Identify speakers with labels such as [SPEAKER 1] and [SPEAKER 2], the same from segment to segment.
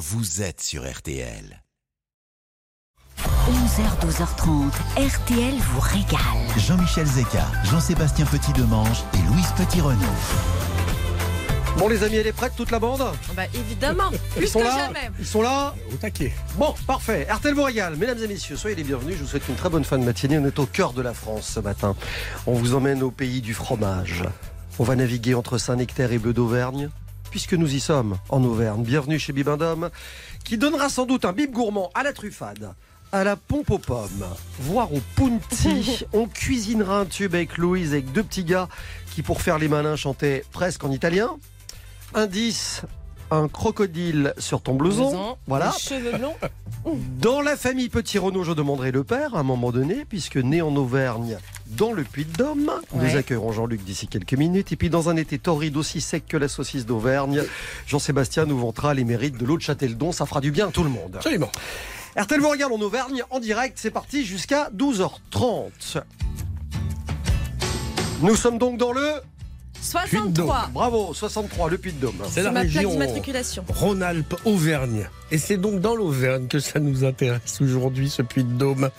[SPEAKER 1] vous êtes sur RTL.
[SPEAKER 2] 11h, 12h30, RTL vous régale.
[SPEAKER 1] Jean-Michel Zeka, Jean-Sébastien Petit-Demange et Louise Petit-Renaud.
[SPEAKER 3] Bon les amis, elle est prête toute la bande?
[SPEAKER 4] Bah évidemment,
[SPEAKER 3] Ils sont
[SPEAKER 4] que
[SPEAKER 3] là
[SPEAKER 4] jamais.
[SPEAKER 3] Ils sont là
[SPEAKER 5] Au taquet.
[SPEAKER 3] Bon, parfait. RTL vous régale. Mesdames et messieurs, soyez les bienvenus. Je vous souhaite une très bonne fin de matinée. On est au cœur de la France ce matin. On vous emmène au pays du fromage. On va naviguer entre Saint-Nectaire et Bleu d'Auvergne, puisque nous y sommes, en Auvergne. Bienvenue chez Bibendum, qui donnera sans doute un bib gourmand à la truffade, à la pompe aux pommes, voire au punti. On cuisinera un tube avec Louise, avec deux petits gars qui, pour faire les malins, chantaient presque en italien. Indice, un crocodile sur ton blouson.
[SPEAKER 4] Blouson,
[SPEAKER 3] Voilà.
[SPEAKER 4] les cheveux blonds.
[SPEAKER 3] Dans la famille Petit Renaud, je demanderai le père à un moment donné, puisque né en Auvergne, dans le Puy-de-Dôme, nous
[SPEAKER 4] Ouais.
[SPEAKER 3] accueillerons Jean-Luc d'ici quelques minutes. Et puis dans un été torride aussi sec que la saucisse d'Auvergne, Jean-Sébastien nous vantera les mérites de l'eau de Châteldon. Ça fera du bien à tout le monde.
[SPEAKER 5] Absolument.
[SPEAKER 3] RTL vous regarde en Auvergne en direct. C'est parti jusqu'à 12h30. Nous sommes donc dans le
[SPEAKER 4] 63.
[SPEAKER 3] bravo 63, le Puy-de-Dôme.
[SPEAKER 5] C'est
[SPEAKER 4] C'est
[SPEAKER 5] la
[SPEAKER 4] ma
[SPEAKER 5] région
[SPEAKER 4] d'immatriculation.
[SPEAKER 5] Rhône-Alpes-Auvergne. Et c'est donc dans l'Auvergne que ça nous intéresse aujourd'hui, ce puits de Dôme.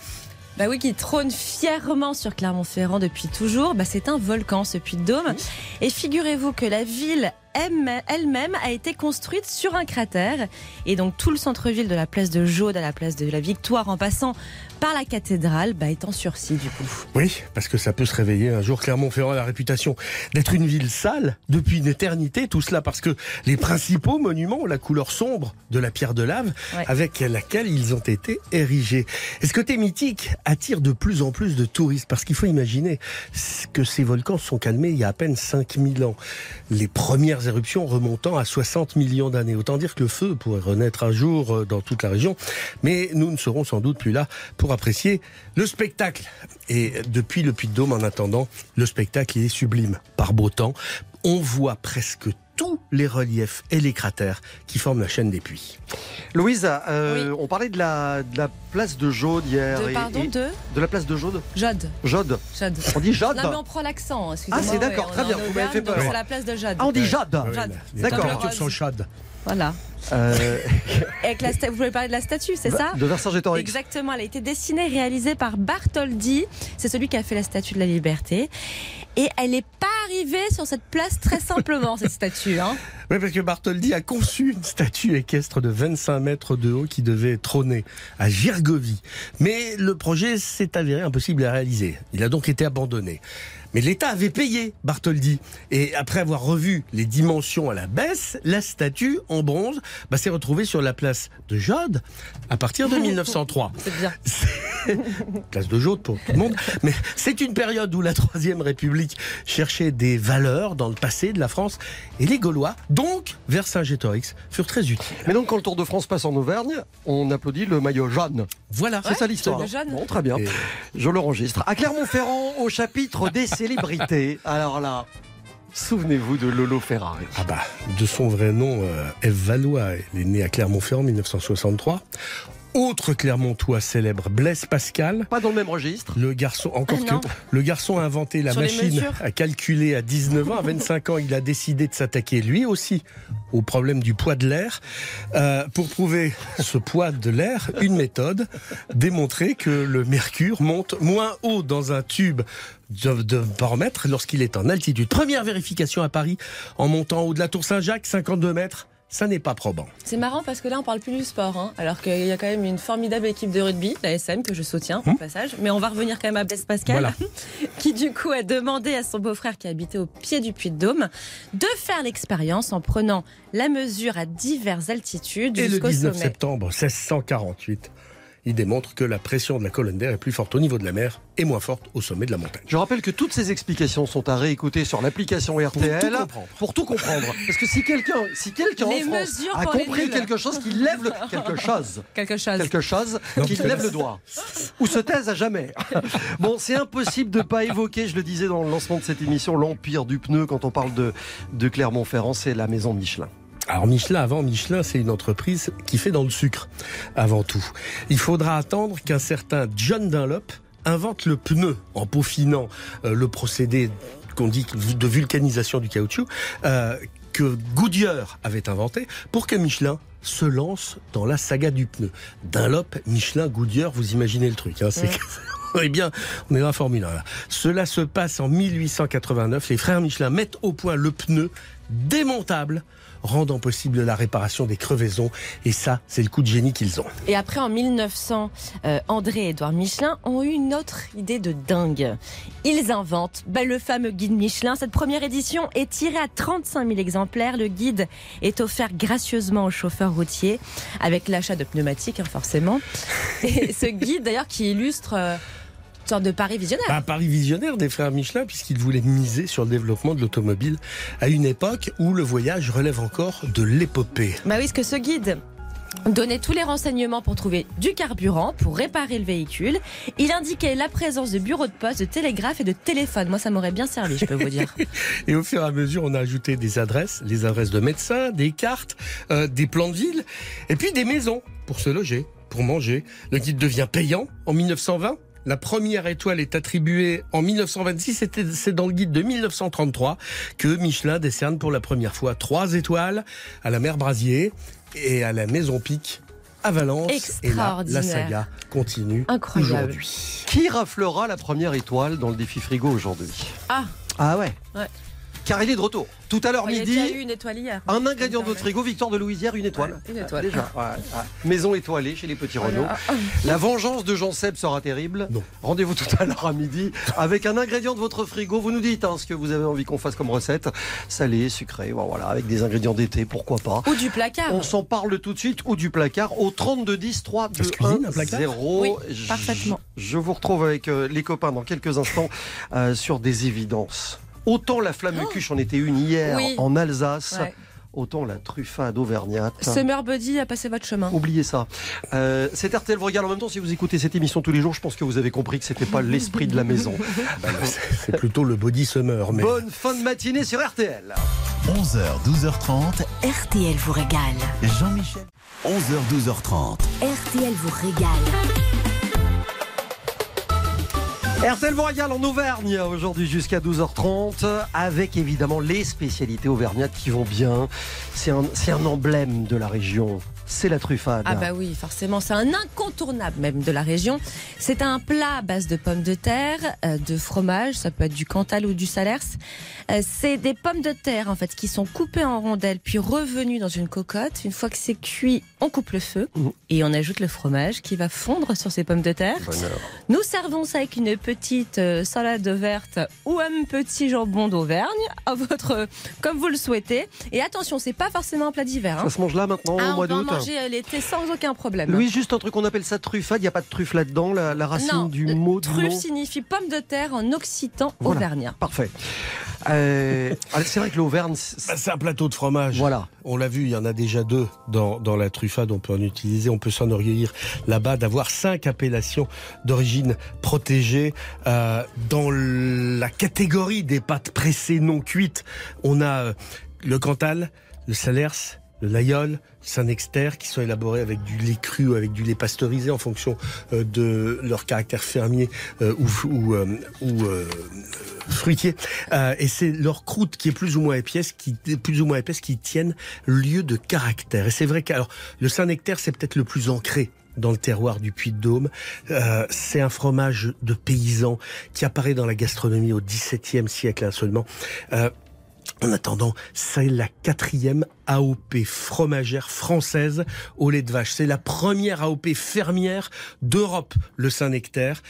[SPEAKER 4] Bah oui, qui trône fièrement sur Clermont-Ferrand depuis toujours. Bah c'est un volcan, ce puits de Dôme. Et figurez-vous que la ville elle-même a été construite sur un cratère. Et donc tout le centre-ville de la place de Jaude à la place de la Victoire en passant par la cathédrale bah, est en sursis du coup.
[SPEAKER 5] Oui, parce que ça peut se réveiller un jour. Clermont-Ferrand a la réputation d'être une ville sale depuis une éternité. Tout cela parce que les principaux monuments ont la couleur sombre de la pierre de lave
[SPEAKER 4] Ouais.
[SPEAKER 5] avec laquelle ils ont été érigés. Et ce côté mythique attire de plus en plus de touristes? Parce qu'il faut imaginer que ces volcans se sont calmés il y a à peine 5000 ans. Les premières éruptions remontant à 60 millions d'années. Autant dire que le feu pourrait renaître un jour euh, dans toute la région. Mais nous ne serons sans doute plus là pour apprécier le spectacle. Et depuis le Puy-de-Dôme, en attendant, le spectacle est sublime. Par beau temps, on voit presque tous les reliefs et les cratères qui forment la chaîne des puits.
[SPEAKER 3] Louise, euh, on parlait de la, de la place de Jaude hier.
[SPEAKER 4] De, pardon,
[SPEAKER 3] et-
[SPEAKER 4] de
[SPEAKER 3] de la place de Jaude
[SPEAKER 4] Jade.
[SPEAKER 3] Jaude.
[SPEAKER 4] Jade.
[SPEAKER 3] On dit Jade
[SPEAKER 4] Non mais on prend l'accent, excusez-moi.
[SPEAKER 3] Ah, c'est d'accord,
[SPEAKER 4] ouais,
[SPEAKER 3] très bien,
[SPEAKER 4] en
[SPEAKER 3] vous m'avez fait peur.
[SPEAKER 4] C'est la place de Jade.
[SPEAKER 3] Ah, on dit Jade.
[SPEAKER 4] Jade.
[SPEAKER 5] Les
[SPEAKER 3] D'accord.
[SPEAKER 5] températures sont chaudes.
[SPEAKER 4] Voilà.
[SPEAKER 3] Euh,
[SPEAKER 4] avec la sta- vous voulez parler de la statue, c'est ça
[SPEAKER 3] De Vercingétorix.
[SPEAKER 4] Exactement, elle a été dessinée et réalisée par Bartholdi. C'est celui qui a fait la statue de la liberté. Et elle n'est pas arrivée sur cette place très simplement, cette statue. Hein.
[SPEAKER 5] Oui, parce que Bartholdi a conçu une statue équestre de 25 mètres de haut qui devait trôner à Girgovie. Mais le projet s'est avéré impossible à réaliser. Il a donc été abandonné. Mais l'État avait payé Bartholdi. Et après avoir revu les dimensions à la baisse, la statue en bronze bah, s'est retrouvée sur la place de Jode à partir de 1903.
[SPEAKER 4] C'est bien.
[SPEAKER 5] place de Jaude pour tout le monde. Mais c'est une période où la Troisième République cherchait des valeurs dans le passé de la France. Et les Gaulois, donc Vercingétorix, furent très utiles.
[SPEAKER 3] Mais donc, quand le Tour de France passe en Auvergne, on applaudit le maillot jaune.
[SPEAKER 5] Voilà.
[SPEAKER 3] C'est ça l'histoire.
[SPEAKER 4] le jaune.
[SPEAKER 3] Bon, très bien.
[SPEAKER 5] Et-
[SPEAKER 3] Je le registre. À Clermont-Ferrand, au chapitre des célébrités. Alors là, souvenez-vous de Lolo Ferrari.
[SPEAKER 5] Ah bah, de son vrai nom, euh, Eve Valois, elle est née à Clermont-Ferrand en 1963. Autre Clermontois célèbre, Blaise Pascal.
[SPEAKER 3] Pas dans le même registre.
[SPEAKER 5] Le garçon, encore
[SPEAKER 4] Ah
[SPEAKER 5] que, le garçon a inventé la
[SPEAKER 4] Sur
[SPEAKER 5] machine à calculer à 19 ans. À 25 ans, il a décidé de s'attaquer lui aussi au problème du poids de l'air. Euh, pour prouver ce poids de l'air, une méthode, démontrer que le mercure monte moins haut dans un tube de, de baromètre lorsqu'il est en altitude. Première vérification à Paris, en montant en haut de la tour Saint-Jacques, 52 mètres. Ça n'est pas probant.
[SPEAKER 4] C'est marrant parce que là, on parle plus du sport. hein, alors qu'il y a quand même une formidable équipe de rugby, la SM, que je soutiens au passage. Mais on va revenir quand même à Blaise Pascal,
[SPEAKER 5] Voilà.
[SPEAKER 4] qui du coup a demandé à son beau-frère qui habitait au pied du Puy de Dôme de faire l'expérience en prenant la mesure à diverses altitudes
[SPEAKER 5] Et le
[SPEAKER 4] jusqu'au
[SPEAKER 5] 19
[SPEAKER 4] sommet.
[SPEAKER 5] septembre 1648, il démontre que la pression de la colonne d'air est plus forte au niveau de la mer et moins forte au sommet de la montagne.
[SPEAKER 3] Je rappelle que toutes ces explications sont à réécouter sur l'application RTL.
[SPEAKER 5] tout comprendre.
[SPEAKER 3] Pour tout comprendre. Parce que si quelqu'un si quelqu'un en France a compris quelque chose, qu'il lève le... quelque chose.
[SPEAKER 4] Quelque chose.
[SPEAKER 3] quelque chose,
[SPEAKER 5] c'est-
[SPEAKER 3] lève le doigt. Ou se taise à jamais. Bon, c'est impossible de pas évoquer, je le disais dans le lancement de cette émission, l'empire du pneu quand on parle de, de Clermont-Ferrand, c'est la maison Michelin.
[SPEAKER 5] Alors Michelin, avant Michelin, c'est une entreprise qui fait dans le sucre, avant tout. Il faudra attendre qu'un certain John Dunlop invente le pneu en peaufinant euh, le procédé qu'on dit de vulcanisation du caoutchouc. euh, que Goodyear avait inventé pour que Michelin se lance dans la saga du pneu. Dunlop, Michelin, Goodyear, vous imaginez le truc. Hein, c'est Eh bien, on est dans la Formule 1. Là. Cela se passe en 1889. Les frères Michelin mettent au point le pneu démontable rendant possible la réparation des crevaisons. Et ça, c'est le coup de génie qu'ils ont.
[SPEAKER 4] Et après, en 1900, euh, André et Edouard Michelin ont eu une autre idée de dingue. Ils inventent bah, le fameux guide Michelin. Cette première édition est tirée à 35 000 exemplaires. Le guide est offert gracieusement aux chauffeurs routiers avec l'achat de pneumatiques, hein, forcément. Et ce guide, d'ailleurs, qui illustre... Euh, une sorte de pari visionnaire.
[SPEAKER 5] Un pari visionnaire des frères Michelin, puisqu'ils voulaient miser sur le développement de l'automobile à une époque où le voyage relève encore de l'épopée.
[SPEAKER 4] Bah oui, ce que ce guide donnait tous les renseignements pour trouver du carburant, pour réparer le véhicule. Il indiquait la présence de bureaux de poste, de télégraphe et de téléphone. Moi, ça m'aurait bien servi, je peux vous dire.
[SPEAKER 5] et au fur et à mesure, on a ajouté des adresses, les adresses de médecins, des cartes, euh, des plans de ville, et puis des maisons pour se loger, pour manger. Le guide devient payant en 1920 la première étoile est attribuée en 1926. C'est dans le guide de 1933 que Michelin décerne pour la première fois trois étoiles à la mer Brasier et à la Maison Pic à Valence. Et là, la saga continue aujourd'hui.
[SPEAKER 3] Qui raflera la première étoile dans le défi frigo aujourd'hui?
[SPEAKER 4] Ah
[SPEAKER 3] Ah ouais. ouais. Car il est de retour. Tout à l'heure midi.
[SPEAKER 4] Il y a eu une étoile hier.
[SPEAKER 3] Un ingrédient de votre frigo, Victoire de Louisière, une étoile.
[SPEAKER 4] une étoile.
[SPEAKER 3] Déjà. Maison étoilée chez les petits Renault. La vengeance de Jean Seb sera terrible. Rendez-vous tout à l'heure à midi avec un ingrédient de votre frigo. Vous nous dites hein, ce que vous avez envie qu'on fasse comme recette. Salé, sucré, voilà, avec des ingrédients d'été, pourquoi pas.
[SPEAKER 4] Ou du placard.
[SPEAKER 3] On s'en parle tout de suite. Ou du placard au 32 10 3 2 1 0.
[SPEAKER 4] Oui, parfaitement.
[SPEAKER 3] Je, vous retrouve avec euh, les copains dans quelques instants euh, sur des évidences. Autant la flamme oh. cuche en était une hier en Alsace. Autant la truffade auvergnate.
[SPEAKER 4] Summer Buddy a passé votre chemin.
[SPEAKER 3] Oubliez ça. Euh, c'est RTL vous regarde en même temps. Si vous écoutez cette émission tous les jours, je pense que vous avez compris que c'était pas l'esprit de la maison.
[SPEAKER 5] Bah, c'est plutôt le body summer. Mais...
[SPEAKER 3] Bonne fin de matinée sur RTL.
[SPEAKER 1] 11h, 12h30.
[SPEAKER 2] RTL vous régale.
[SPEAKER 1] Jean-Michel. 11h, 12h30.
[SPEAKER 2] RTL vous régale.
[SPEAKER 3] RTL Royal en Auvergne aujourd'hui jusqu'à 12h30 avec évidemment les spécialités auvergnates qui vont bien. C'est un emblème de la région c'est la truffade.
[SPEAKER 4] Ah bah oui, forcément, c'est un incontournable même de la région. C'est un plat à base de pommes de terre, euh, de fromage, ça peut être du Cantal ou du Salers. Euh, c'est des pommes de terre en fait qui sont coupées en rondelles puis revenues dans une cocotte. Une fois que c'est cuit, on coupe le feu mmh. et on ajoute le fromage qui va fondre sur ces pommes de terre. Nous servons ça avec une petite euh, salade verte ou un petit jambon d'Auvergne à votre comme vous le souhaitez. Et attention, c'est pas forcément un plat d'hiver.
[SPEAKER 3] Hein. Ça se mange là maintenant au
[SPEAKER 4] ah,
[SPEAKER 3] mois d'août
[SPEAKER 4] manger l'été sans aucun problème.
[SPEAKER 3] Oui, juste un truc, on appelle ça truffade. Il n'y a pas de truffe là-dedans, la, racine du euh, mot.
[SPEAKER 4] Truffe signifie pomme de terre en occitan auvergnat.
[SPEAKER 3] Parfait. Euh, c'est vrai que l'Auvergne.
[SPEAKER 5] Bah, c'est un plateau de fromage. Voilà. On l'a vu, il y en a déjà deux dans, dans la truffade. On peut en utiliser. On peut s'enorgueillir là-bas d'avoir cinq appellations d'origine protégée. Euh, dans la catégorie des pâtes pressées non cuites, on a le Cantal, le Salers, le Layol, Saint-Nexter, qui sont élaborés avec du lait cru ou avec du lait pasteurisé en fonction euh, de leur caractère fermier euh, ou, ou, euh, ou fruitier. et c'est leur croûte qui est plus ou moins épaisse, qui plus ou moins épaisse, qui tiennent lieu de caractère. Et c'est vrai que le Saint-Nectaire, c'est peut-être le plus ancré dans le terroir du Puy-de-Dôme. Euh, c'est un fromage de paysan qui apparaît dans la gastronomie au XVIIe siècle seulement. Euh, en attendant, c'est la quatrième AOP fromagère française au lait de vache. C'est la première AOP fermière d'Europe, le Saint-Nectaire.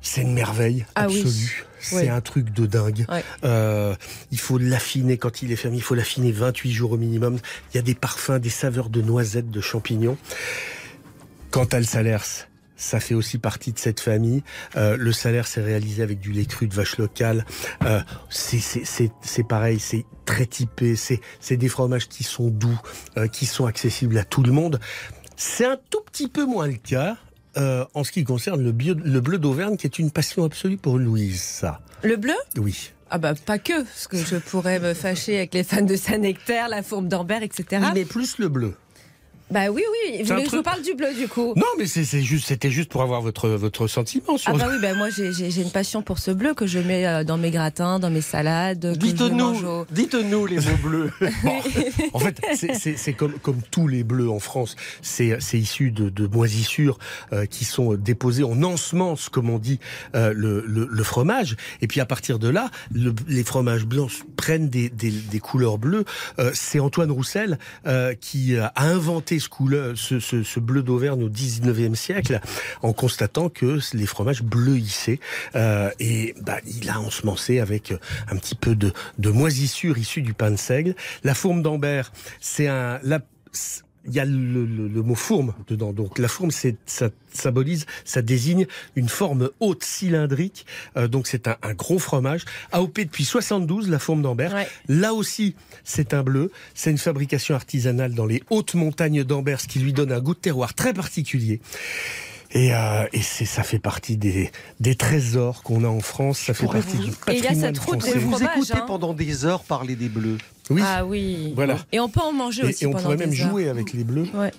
[SPEAKER 5] C'est une merveille ah absolue. C'est un truc de dingue. Euh, il faut l'affiner quand il est fermier. Il faut l'affiner 28 jours au minimum. Il y a des parfums, des saveurs de noisettes, de champignons. Quant à le Salers, ça fait aussi partie de cette famille. Euh, le salaire, c'est réalisé avec du lait cru de vache locale. Euh, c'est pareil, c'est très typé. C'est des fromages qui sont doux, euh, qui sont accessibles à tout le monde. C'est un tout petit peu moins le cas euh, en ce qui concerne le, le bleu d'Auvergne, qui est une passion absolue pour Louise. Ça.
[SPEAKER 4] Le bleu?
[SPEAKER 5] Oui.
[SPEAKER 4] Ah bah pas que, parce que je pourrais me fâcher avec les fans de Saint-Nectaire, la fourme d'Ambert, etc.
[SPEAKER 5] Mais plus le bleu.
[SPEAKER 4] Bah oui, oui. Vous voulez que je vous parle du bleu du coup?
[SPEAKER 5] Non, mais c'est c'est juste, c'était juste pour avoir votre, votre sentiment sur.
[SPEAKER 4] Ah bah oui, bah moi j'ai- une passion pour ce bleu que je mets euh, dans mes gratins, dans mes salades.
[SPEAKER 3] Dites-nous,
[SPEAKER 4] au-
[SPEAKER 3] dites-nous les mots bleus.
[SPEAKER 5] Bon, en fait, c'est- comme, comme tous les bleus en France, c'est c'est issu de, de moisissures euh, qui sont déposées, on ensemence, comme on dit, euh, le, le, le fromage. Et puis à partir de là, le- les fromages blancs prennent des, des, des couleurs bleues. Euh, c'est Antoine Roussel euh, qui a inventé ce, bleu d'Auvergne au 19e siècle en constatant que les fromages bleuissaient. Euh, et bah, il a ensemencé avec un petit peu de, de moisissure issue du pain de seigle. La fourme d'Ambert, c'est un... la- il y a le, le- le mot fourme dedans. Donc la fourme, c'est, ça symbolise, ça désigne une forme haute cylindrique. Euh, donc c'est un, un gros fromage. AOP depuis 72, la fourme d'Ambert.
[SPEAKER 4] Ouais.
[SPEAKER 5] Là aussi, c'est un bleu. C'est une fabrication artisanale dans les hautes montagnes d'Ambert, ce qui lui donne un goût de terroir très particulier. Et, euh, et ça fait partie des, des trésors qu'on a en France. Ça fait partie
[SPEAKER 3] vous-
[SPEAKER 5] du
[SPEAKER 4] Et il y a
[SPEAKER 5] patrimoine
[SPEAKER 4] cette route
[SPEAKER 5] français.
[SPEAKER 4] des
[SPEAKER 3] vous écouter
[SPEAKER 4] hein.
[SPEAKER 3] pendant des heures parler des bleus.
[SPEAKER 5] Oui.
[SPEAKER 4] Ah oui.
[SPEAKER 5] Voilà.
[SPEAKER 4] Et on peut en manger
[SPEAKER 5] Et,
[SPEAKER 4] aussi
[SPEAKER 5] et on pourrait même
[SPEAKER 4] heures.
[SPEAKER 5] jouer avec les bleus.
[SPEAKER 4] Ouais.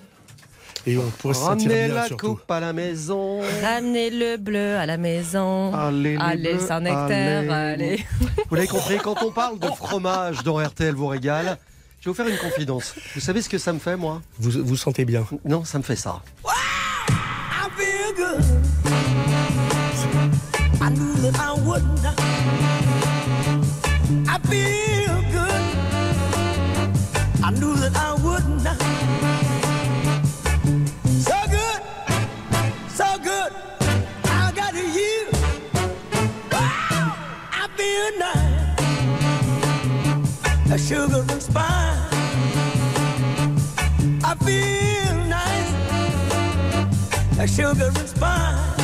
[SPEAKER 5] Et on pourrait se sentir
[SPEAKER 3] Ramenez
[SPEAKER 5] bien
[SPEAKER 3] la
[SPEAKER 5] surtout.
[SPEAKER 3] coupe à la maison.
[SPEAKER 4] Ramenez le bleu à la maison.
[SPEAKER 3] Allez, les
[SPEAKER 4] Allez,
[SPEAKER 3] bleus,
[SPEAKER 4] Saint-Nectaire, allez.
[SPEAKER 3] Vous l'avez compris, quand on parle de fromage dans RTL vous régale, je vais vous faire une confidence. Vous savez ce que ça me fait, moi?
[SPEAKER 5] Vous vous sentez bien.
[SPEAKER 3] Non, ça me fait ça.
[SPEAKER 6] I A sugar and spice. I feel nice like sugar and spice.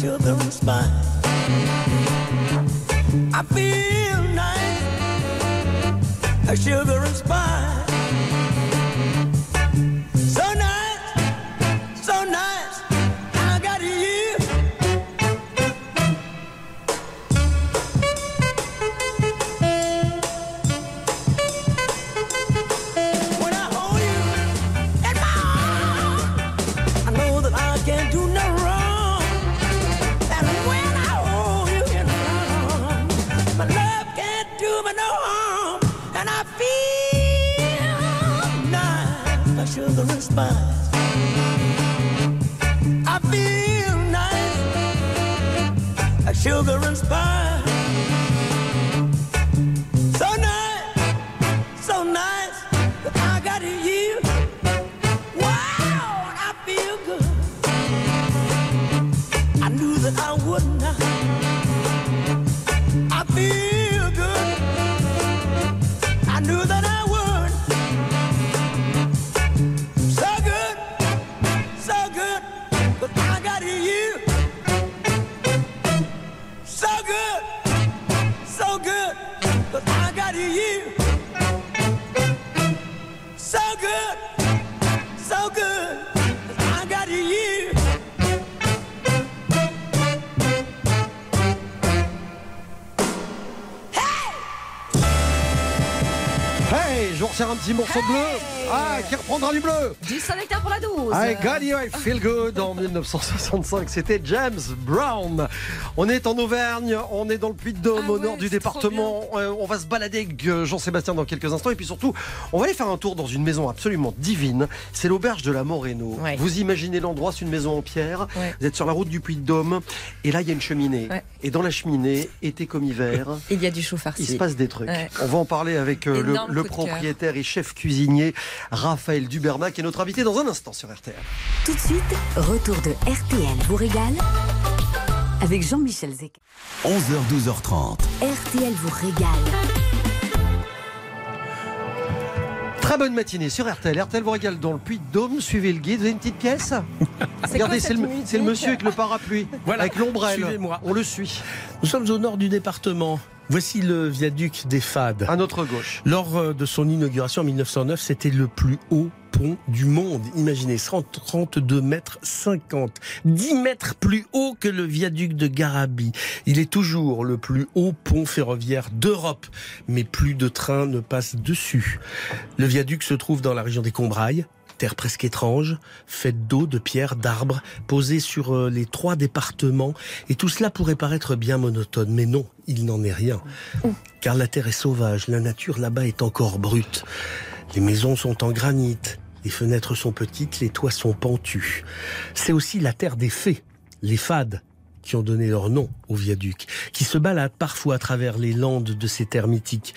[SPEAKER 6] Sugar and spice, I feel nice, a and spice. Nice, sugar and spice. I feel nice, like sugar and spice.
[SPEAKER 3] 10 morceaux bleus. Ah, qui reprendra du bleu.
[SPEAKER 4] Du Saint-Nectaire pour la 12.
[SPEAKER 3] I got you, I feel good en 1965. C'était James Brown. On est en Auvergne, on est dans le Puy-de-Dôme,
[SPEAKER 4] Ah
[SPEAKER 3] au
[SPEAKER 4] ouais,
[SPEAKER 3] nord du département. Euh, on va se balader avec euh, Jean-Sébastien dans quelques instants. Et puis surtout, on va aller faire un tour dans une maison absolument divine. C'est l'auberge de la Moreno.
[SPEAKER 4] Ouais.
[SPEAKER 3] Vous imaginez l'endroit, c'est une maison en pierre.
[SPEAKER 4] Ouais.
[SPEAKER 3] Vous êtes sur la route du Puy-de-Dôme. Et là, il y a une cheminée. Et dans la cheminée, été comme hiver,
[SPEAKER 4] Il y a du chou
[SPEAKER 3] il
[SPEAKER 4] farci.
[SPEAKER 3] se passe des trucs. On va en parler avec euh, le, propriétaire et chef cuisinier Raphaël Dubernac qui est notre invité dans un instant sur RTL.
[SPEAKER 2] Tout de suite, retour de RTL vous régale avec Jean-Michel Zek.
[SPEAKER 1] 11h, 12h30.
[SPEAKER 2] RTL vous régale.
[SPEAKER 3] Très bonne matinée sur RTL. RTL vous régale dans le Puy-de-Dôme. Suivez le guide. Vous avez une petite pièce Regardez, c'est le, monsieur avec le parapluie,
[SPEAKER 5] Voilà.
[SPEAKER 3] avec l'ombrelle.
[SPEAKER 5] Suivez-moi.
[SPEAKER 3] On le suit.
[SPEAKER 5] Nous sommes au nord du département. Voici le viaduc des Fades.
[SPEAKER 3] À notre gauche.
[SPEAKER 5] Lors euh, de son inauguration en 1909, c'était le plus haut pont du monde. Imaginez, 132 mètres 50. 10 mètres plus haut que le viaduc de Garabi. Il est toujours le plus haut pont ferroviaire d'Europe. Mais plus de trains ne passent dessus. Le viaduc se trouve dans la région des Combrailles. Terre presque étrange, faite d'eau, de pierres, d'arbres, posée sur euh, les trois départements. Et tout cela pourrait paraître bien monotone, mais non, il n'en est rien. Car la terre est sauvage, la nature là-bas est encore brute. Les maisons sont en granit, les fenêtres sont petites, les toits sont pentus. C'est aussi la terre des fées, les fades, ont donné leur nom au viaduc, qui se baladent parfois à travers les landes de ces terres mythiques.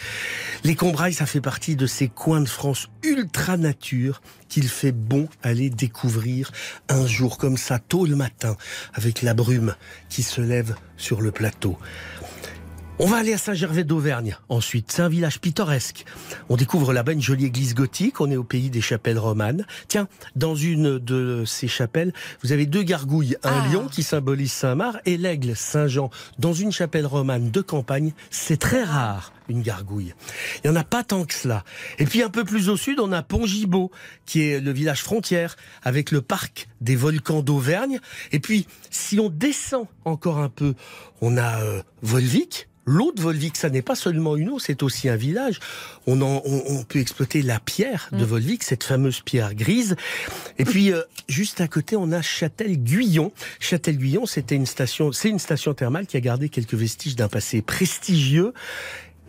[SPEAKER 5] Les Combrailles, ça fait partie de ces coins de France ultra nature qu'il fait bon aller découvrir un jour comme ça, tôt le matin, avec la brume qui se lève sur le plateau. On va aller à Saint-Gervais d'Auvergne. Ensuite, c'est un village pittoresque. On découvre là-bas une jolie église gothique. On est au pays des chapelles romanes. Tiens, dans une de ces chapelles, vous avez deux gargouilles. Un
[SPEAKER 4] Ah.
[SPEAKER 5] lion qui symbolise Saint-Marc et l'aigle Saint-Jean. Dans une chapelle romane de campagne, c'est très rare une gargouille. Il n'y en a pas tant que cela. Et puis un peu plus au sud, on a Pont-Gibaud, qui est le village frontière avec le parc des volcans d'Auvergne. Et puis, si on descend encore un peu, on a euh, Volvic. L'eau de Volvic, ça n'est pas seulement une eau, c'est aussi un village. On, en- on, on peut exploiter la pierre de Volvic, cette fameuse pierre grise. Et puis, euh, juste à côté, on a Châtel-Guyon. Châtel-Guyon, c'était une station, c'est une station thermale qui a gardé quelques vestiges d'un passé prestigieux.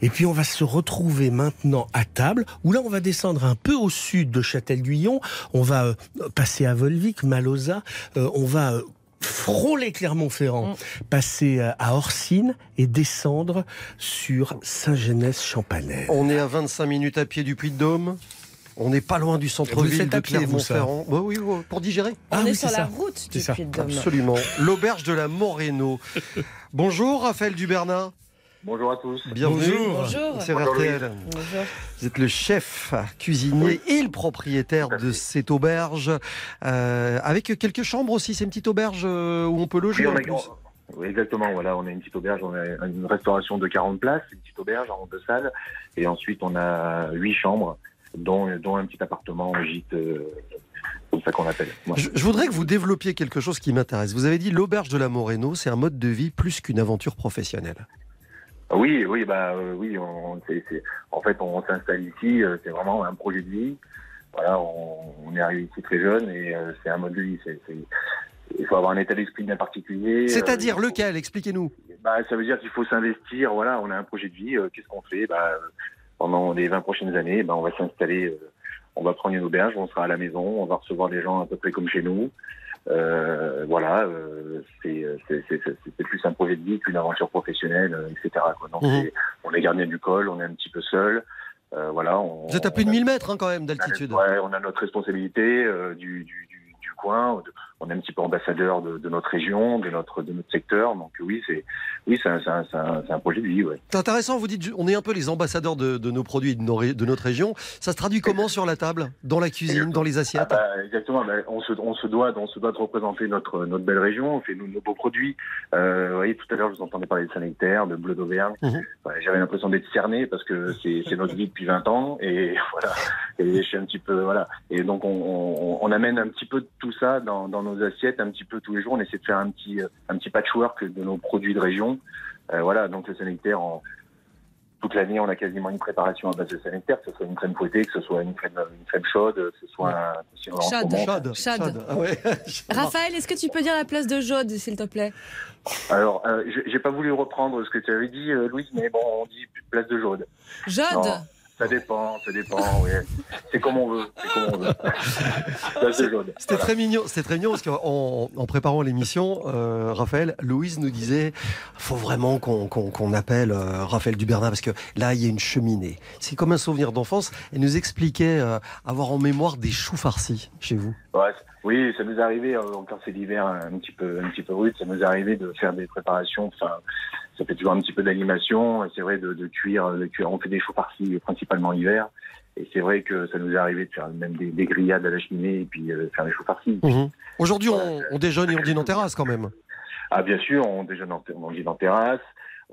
[SPEAKER 5] Et puis on va se retrouver maintenant à table, où là on va descendre un peu au sud de Châtel-Guyon, on va euh, passer à Volvic, Malosa, euh, on va euh, frôler Clermont-Ferrand, passer euh, à Orsine et descendre sur Saint-Genès-Champanel.
[SPEAKER 3] On est à 25 minutes à pied du Puy-de-Dôme. On n'est pas loin du centre-ville de Clermont-Ferrand. Bah oui, oui, pour digérer.
[SPEAKER 5] Ah
[SPEAKER 4] On
[SPEAKER 5] oui,
[SPEAKER 4] est
[SPEAKER 5] c'est
[SPEAKER 4] sur la
[SPEAKER 5] ça.
[SPEAKER 4] route du. Puy-de-Dôme.
[SPEAKER 3] Absolument. L'auberge de la Moreno. Bonjour Raphaël Dubernat.
[SPEAKER 7] Bonjour à tous.
[SPEAKER 3] Bienvenue.
[SPEAKER 5] Bonjour.
[SPEAKER 4] Bonjour.
[SPEAKER 3] C'est
[SPEAKER 7] Bonjour,
[SPEAKER 3] RTL.
[SPEAKER 4] Bonjour.
[SPEAKER 3] Vous êtes le chef cuisinier et le propriétaire de cette auberge, euh, avec quelques chambres aussi. C'est une petite auberge euh, où on peut loger.
[SPEAKER 7] Oui, on a- oui, exactement. Voilà, on a une petite auberge, on a une restauration de 40 places, une petite auberge en deux salles, et ensuite on a huit chambres, dont, dont un petit appartement, un gîte, euh, comme ça qu'on appelle.
[SPEAKER 3] Je voudrais que vous développiez quelque chose qui m'intéresse. Vous avez dit l'auberge de la Moreno, c'est un mode de vie plus qu'une aventure professionnelle.
[SPEAKER 7] Oui, oui, bah euh, oui. On, c'est- c'est- en fait, on s'installe ici. euh, c'est vraiment un projet de vie. Voilà, on, on est arrivé ici très jeune et euh, c'est un mode de vie. C'est, c'est- il faut avoir un état d'esprit bien particulier.
[SPEAKER 3] C'est-à-dire
[SPEAKER 7] Euh,
[SPEAKER 3] lequel? Expliquez-nous.
[SPEAKER 7] Bah, ça veut dire qu'il faut s'investir. Voilà, on a un projet de vie. euh, Qu'est-ce qu'on fait? Bah, Pendant les 20 prochaines années, bah, on va s'installer. euh, on va prendre une auberge, on sera à la maison, on va recevoir des gens à peu près comme chez nous. Euh, voilà, euh, c'est c'est- plus un projet de vie qu'une aventure professionnelle, euh, etc. Quoi. Donc,
[SPEAKER 3] Mhm.
[SPEAKER 7] c'est- on est gardien du col, on est un petit peu seul. Euh, voilà, on,
[SPEAKER 3] Vous êtes à plus de
[SPEAKER 7] on a-
[SPEAKER 3] 1000 mètres hein, quand même d'altitude.
[SPEAKER 7] Ouais, on a notre responsabilité euh, du, du, du, du coin. de- on est un petit peu ambassadeur de, de notre région, de notre de notre secteur. Donc oui, c'est oui, c'est un, projet de vie. Ouais.
[SPEAKER 3] C'est intéressant, vous dites, on est un peu les ambassadeurs de, de nos produits et de, nos ré- de notre région. Ça se traduit comment sur la table Dans la cuisine, dans les
[SPEAKER 7] Ah
[SPEAKER 3] assiettes
[SPEAKER 7] bah, exactement. bah, on se on se doit on se doit de représenter notre notre belle région. On fait nos, nos beaux produits. Euh, vous voyez, tout à l'heure, je vous entendais parler de Saint-Nectaire, de Bleu d'Auvergne.
[SPEAKER 3] Mhm.
[SPEAKER 7] Ouais, J'avais l'impression d'être cerné parce que c'est c'est notre vie depuis 20 ans et voilà. Et je suis un petit peu voilà. Et donc on, on, on amène un petit peu de tout ça dans, dans nos assiettes, un petit peu tous les jours. On essaie de faire un petit euh, un petit patchwork de nos produits de région. Euh, voilà. Donc le Saint-Nectaire en toute l'année, on a quasiment une préparation à base de Saint-Nectaire, que ce soit une crème fouettée, que ce soit une crème, une crème chaude, que ce soit un,
[SPEAKER 4] Chaude.
[SPEAKER 7] moment-
[SPEAKER 3] Chade.
[SPEAKER 4] Chade.
[SPEAKER 3] Ah ouais.
[SPEAKER 4] Raphaël, est-ce que tu peux dire la place de Jaude, s'il te plaît?
[SPEAKER 7] Alors, euh, j'ai j'ai pas voulu reprendre ce que tu avais dit, euh, Louise, mais bon, on dit place de Jaude.
[SPEAKER 4] Jaude?
[SPEAKER 7] Non. Ça dépend, ça dépend, oui. C'est comme on veut, c'est comme on veut.
[SPEAKER 3] C'était très mignon, c'était très mignon parce qu'en en préparant l'émission, euh, Raphaël, Louise nous disait, faut vraiment qu'on qu'on appelle euh, Raphaël Dubernat parce que là il y a une cheminée. C'est comme un souvenir d'enfance. Elle nous expliquait euh, avoir en mémoire des choux farcis chez vous.
[SPEAKER 7] Ouais, oui, ça nous est arrivé, quand c'est l'hiver un petit peu, un petit peu rude, ça nous est arrivé de faire des préparations, enfin, ça fait toujours un petit peu d'animation, c'est vrai de, de cuire, de cuire, on fait des choux farcis principalement l'hiver, Et c'est vrai que ça nous est arrivé de faire même des, des grillades à la cheminée et puis euh, faire des choux farcis.
[SPEAKER 3] Mhm. Aujourd'hui, on, on déjeune et on dîne en terrasse quand même.
[SPEAKER 7] Ah bien sûr, on déjeune en, on dîne en terrasse.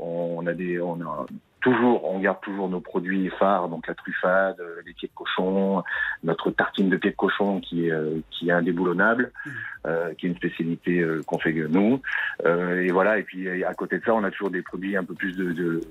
[SPEAKER 7] On a des, on a toujours, on garde toujours nos produits phares, donc la truffade, euh, les pieds de cochon, notre tartine de pieds de cochon qui est euh, qui est indéboulonnable, euh, qui est une spécialité euh, qu'on fait nous. Euh, et voilà. Et puis à côté de ça, on a toujours des produits un peu plus de.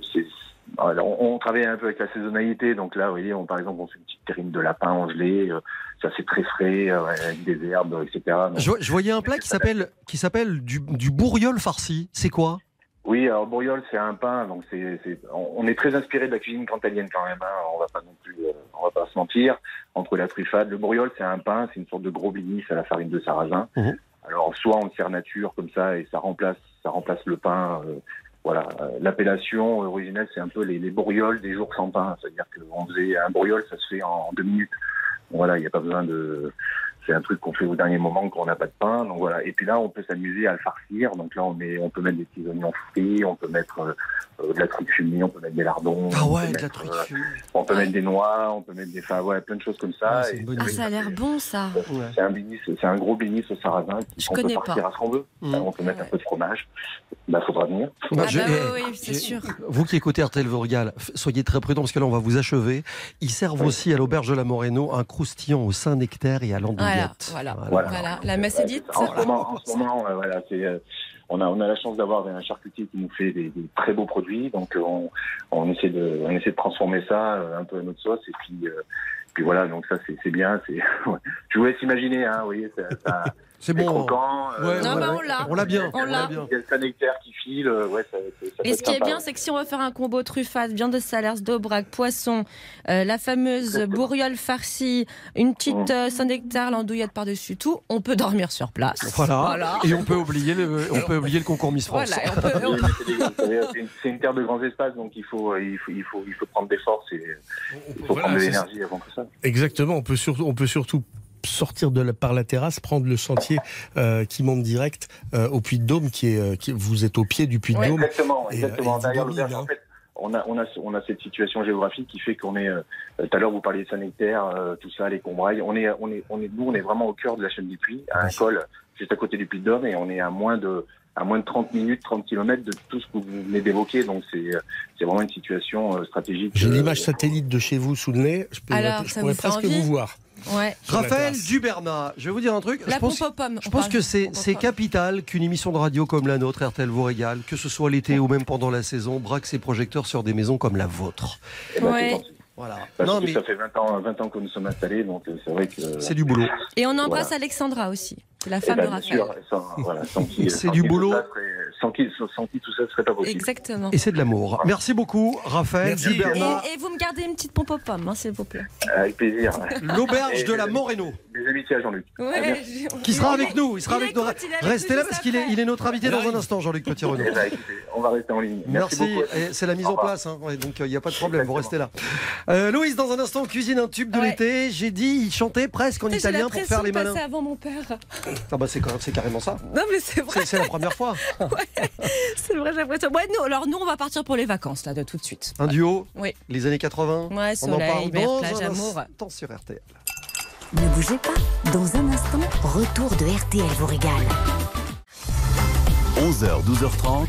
[SPEAKER 7] alors, on, on travaille un peu avec la saisonnalité, donc là, vous voyez, on, par exemple, on fait une petite terrine de lapin en gelée, euh, ça c'est très frais, euh, avec des herbes, etc. Donc,
[SPEAKER 3] Je, je voyais un plat qui s'appelle qui s'appelle du, du bourriol farci. C'est quoi?
[SPEAKER 7] Oui, alors bourriol, c'est un pain, donc c'est, c'est- on est très inspiré de la cuisine cantalienne quand même. Hein, on va pas non plus, euh, on va pas se mentir. Entre la truffade, le bourriol, c'est un pain, c'est une sorte de gros bénis à la farine de sarrasin.
[SPEAKER 3] Mhm.
[SPEAKER 7] Alors soit on le sert nature comme ça et ça remplace, ça remplace le pain. euh, voilà, Euh, l'appellation originelle, c'est un peu les, les bourrioles des jours sans pain. C'est-à-dire qu'on faisait un bourriol, ça se fait en deux minutes. Voilà, il n'y a pas besoin de. C'est un truc qu'on fait au dernier moment quand on n'a pas de pain. Donc voilà. Et puis là, on peut s'amuser à le farcir. Donc là, on met, on peut mettre des petits oignons frits, on peut mettre euh, euh, de la truite fumée, on peut mettre des lardons.
[SPEAKER 3] Ah
[SPEAKER 7] on
[SPEAKER 3] ouais,
[SPEAKER 7] peut
[SPEAKER 3] de la
[SPEAKER 7] mettre,
[SPEAKER 3] truite
[SPEAKER 7] euh,
[SPEAKER 3] fumée.
[SPEAKER 7] on peut mettre des noix, on peut mettre des, enfin ouais, plein de choses comme ça.
[SPEAKER 3] Ah,
[SPEAKER 7] Et
[SPEAKER 4] Ah, ça a l'air bon ça.
[SPEAKER 3] Ouais.
[SPEAKER 7] c'est un bénis, c'est un gros bénis au sarrasin
[SPEAKER 4] Je
[SPEAKER 7] qu'on peut
[SPEAKER 4] connais
[SPEAKER 7] farcir
[SPEAKER 4] pas.
[SPEAKER 7] à ce qu'on veut.
[SPEAKER 3] Mhm.
[SPEAKER 7] On peut mettre
[SPEAKER 4] Ouais.
[SPEAKER 7] un peu de fromage. Bah, faudra venir.
[SPEAKER 3] Bah,
[SPEAKER 4] Ah
[SPEAKER 3] je-
[SPEAKER 4] bah oui, oui, c'est sûr.
[SPEAKER 3] Vous qui écoutez RTL f- soyez très prudents parce que là on va vous achever. Ils servent
[SPEAKER 7] Oui.
[SPEAKER 3] aussi à l'auberge de la Moreno un croustillant au Saint-Nectaire et à l'andouillette.
[SPEAKER 4] Voilà, voilà.
[SPEAKER 7] Voilà.
[SPEAKER 4] Voilà, la messe est dite.
[SPEAKER 7] En ce moment, en ce moment, euh, voilà, c'est, euh, on a, on a la chance d'avoir un charcutier qui nous fait des, des très beaux produits, donc euh, on, on essaie de, on essaie de transformer ça euh, un peu à notre sauce, et puis, euh, puis voilà, donc ça c'est, c'est bien, c'est, ouais. je vous laisse imaginer, hein, vous voyez, ça, ça
[SPEAKER 3] C'est bon.
[SPEAKER 7] croquant.
[SPEAKER 3] Ouais,
[SPEAKER 4] Non,
[SPEAKER 3] ouais,
[SPEAKER 4] bah,
[SPEAKER 3] ouais.
[SPEAKER 4] on l'a.
[SPEAKER 3] On l'a bien.
[SPEAKER 4] On l'a.
[SPEAKER 3] bien.
[SPEAKER 7] Il y a le Saint-Nectaire qui file, euh, ouais, ça, ça, ça peut
[SPEAKER 4] Et ce qui est bien, c'est que si on veut faire un combo truffade, viande de salers, d'aubrac, poisson, euh, la fameuse bourriole farcie, une petite
[SPEAKER 7] Mm.
[SPEAKER 4] euh, Saint-Nectaire, l'andouillette par-dessus tout, on peut dormir sur place.
[SPEAKER 3] Voilà.
[SPEAKER 4] Voilà.
[SPEAKER 3] Et on peut oublier le, on peut oublier le concours Miss France.
[SPEAKER 4] Voilà, on peut-
[SPEAKER 7] c'est une- C'est une terre de grands espaces, donc il faut, il faut, il faut, il faut prendre des forces et il faut
[SPEAKER 5] Voilà,
[SPEAKER 7] prendre de l'énergie avant tout ça.
[SPEAKER 5] Exactement, on peut surtout, on peut surtout sortir de la, par la terrasse, prendre le sentier euh, qui monte direct euh, au Puy de Dôme, qui est, euh, qui, vous êtes au pied du Puy de. Dôme.
[SPEAKER 7] Exactement,
[SPEAKER 5] Et,
[SPEAKER 7] exactement.
[SPEAKER 5] et domine,
[SPEAKER 7] en fait, on a, on a, on a cette situation géographique qui fait qu'on est. euh, Tout à l'heure, vous parliez euh, tout ça, les Combrailles. On est, on est, on est, nous, on est vraiment au cœur de la chaîne du Puy, à un col juste à côté du Puy de Dôme, et on est à moins de à moins de 30 minutes, 30 km de tout ce que vous venez d'évoquer. Donc c'est c'est vraiment une situation euh, stratégique.
[SPEAKER 5] J'ai l'image satellite de chez vous sous le nez. Je, peux,
[SPEAKER 4] Alors,
[SPEAKER 5] je pourrais presque
[SPEAKER 4] envie
[SPEAKER 5] vous voir.
[SPEAKER 4] Ouais.
[SPEAKER 3] Raphaël. Dubernat, je vais vous dire un truc.
[SPEAKER 4] La
[SPEAKER 3] je pense,
[SPEAKER 4] pompe aux pommes.
[SPEAKER 3] je pense que c'est capital qu'une émission de radio comme la nôtre, RTL vous régale, que ce soit l'été ou même pendant la saison, braque ses projecteurs sur des maisons comme la vôtre.
[SPEAKER 7] eh ben,
[SPEAKER 4] Ouais.
[SPEAKER 3] Voilà.
[SPEAKER 7] Parce
[SPEAKER 3] Non
[SPEAKER 7] que
[SPEAKER 3] mais
[SPEAKER 7] ça fait 20 ans, 20 ans que nous sommes installés, donc euh, c'est vrai que.
[SPEAKER 3] c'est du boulot.
[SPEAKER 4] Et on embrasse
[SPEAKER 7] Voilà.
[SPEAKER 4] Alexandra aussi. La
[SPEAKER 7] Eh
[SPEAKER 4] femme
[SPEAKER 7] ben,
[SPEAKER 4] de Raphaël.
[SPEAKER 7] voilà,
[SPEAKER 3] C'est du boulot.
[SPEAKER 7] sans, qui, sans qui tout ça serait pas possible.
[SPEAKER 4] Exactement.
[SPEAKER 3] Et c'est de l'amour. Merci beaucoup, Raphaël
[SPEAKER 5] Merci.
[SPEAKER 4] Et, et vous me gardez une petite pompe aux pommes, hein, s'il vous plaît.
[SPEAKER 7] Avec plaisir.
[SPEAKER 3] L'auberge de la Moreno,
[SPEAKER 7] Des amitiés à Jean-Luc.
[SPEAKER 4] Ouais,
[SPEAKER 3] qui sera avec nous. Il sera
[SPEAKER 4] Il
[SPEAKER 3] avec nous. Restez là parce qu'il est, il est notre invité dans un instant, Jean-Luc Petit-Renaud.
[SPEAKER 7] Eh ben, on va rester en ligne. Merci,
[SPEAKER 3] c'est la mise en place, hein. Donc il n'y a pas de problème, vous restez là. Euh, Louise, dans un instant, cuisine un tube de
[SPEAKER 4] Ouais.
[SPEAKER 3] l'été. J'ai dit, il chantait presque en italien pour faire les malins.
[SPEAKER 4] avant mon père.
[SPEAKER 3] Ah bah c'est, c'est carrément ça.
[SPEAKER 4] Non mais c'est vrai,
[SPEAKER 3] C'est, c'est la première fois.
[SPEAKER 4] c'est vrai, j'ai l'impression. Ouais, nous, alors nous, on va partir pour les vacances là, de tout de suite.
[SPEAKER 3] Un duo,
[SPEAKER 4] Oui.
[SPEAKER 3] les années 80.
[SPEAKER 4] Ouais,
[SPEAKER 3] On en
[SPEAKER 4] soleil,
[SPEAKER 3] parle
[SPEAKER 4] mer,
[SPEAKER 3] dans
[SPEAKER 4] plage,
[SPEAKER 3] un
[SPEAKER 4] amour.
[SPEAKER 3] instant sur RTL.
[SPEAKER 2] Ne bougez pas. Dans un instant, retour de RTL vous régale.
[SPEAKER 1] 11h, 12h30.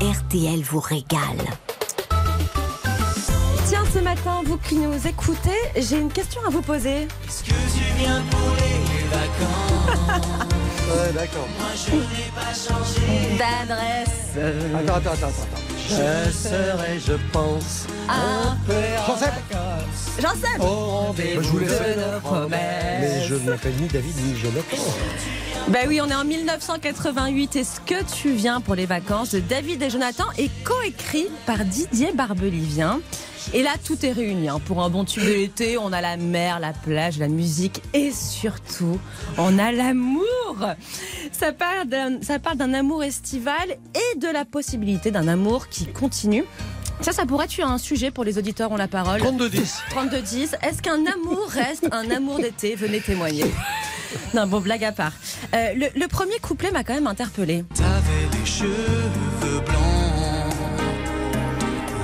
[SPEAKER 2] RTL vous régale.
[SPEAKER 4] Matin, vous qui nous écoutez, j'ai une question à vous poser.
[SPEAKER 3] Ouais, d'accord.
[SPEAKER 4] D'adresse.
[SPEAKER 3] Attends, attends, attends, attends. Je serai, je pense,
[SPEAKER 4] Un peu
[SPEAKER 3] J'en sais
[SPEAKER 4] J'en sais.
[SPEAKER 3] au rendez-vous
[SPEAKER 5] Bah, je
[SPEAKER 3] de nos
[SPEAKER 5] Mais
[SPEAKER 3] promesses.
[SPEAKER 5] je ne m'appelle ni David ni Jonathan.
[SPEAKER 4] Ben oui, on est en 1988 et ce que tu viens pour les vacances de David et Jonathan est coécrit par Didier Barbelivien? Et là, tout est réuni. hein. Pour un bon tube de l'été, on a la mer, la plage, la musique et surtout, on a l'amour. Ça parle d'un, amour estival et de la possibilité d'un amour qui continue. Ça, ça pourrait être un sujet pour les auditeurs ont la parole.
[SPEAKER 3] 32-10.
[SPEAKER 4] 32-10. Est-ce qu'un amour reste un amour d'été? Venez témoigner. Non, bon, blague à part. Euh, le, le premier couplet m'a quand même interpellé.
[SPEAKER 8] T'avais les cheveux blancs,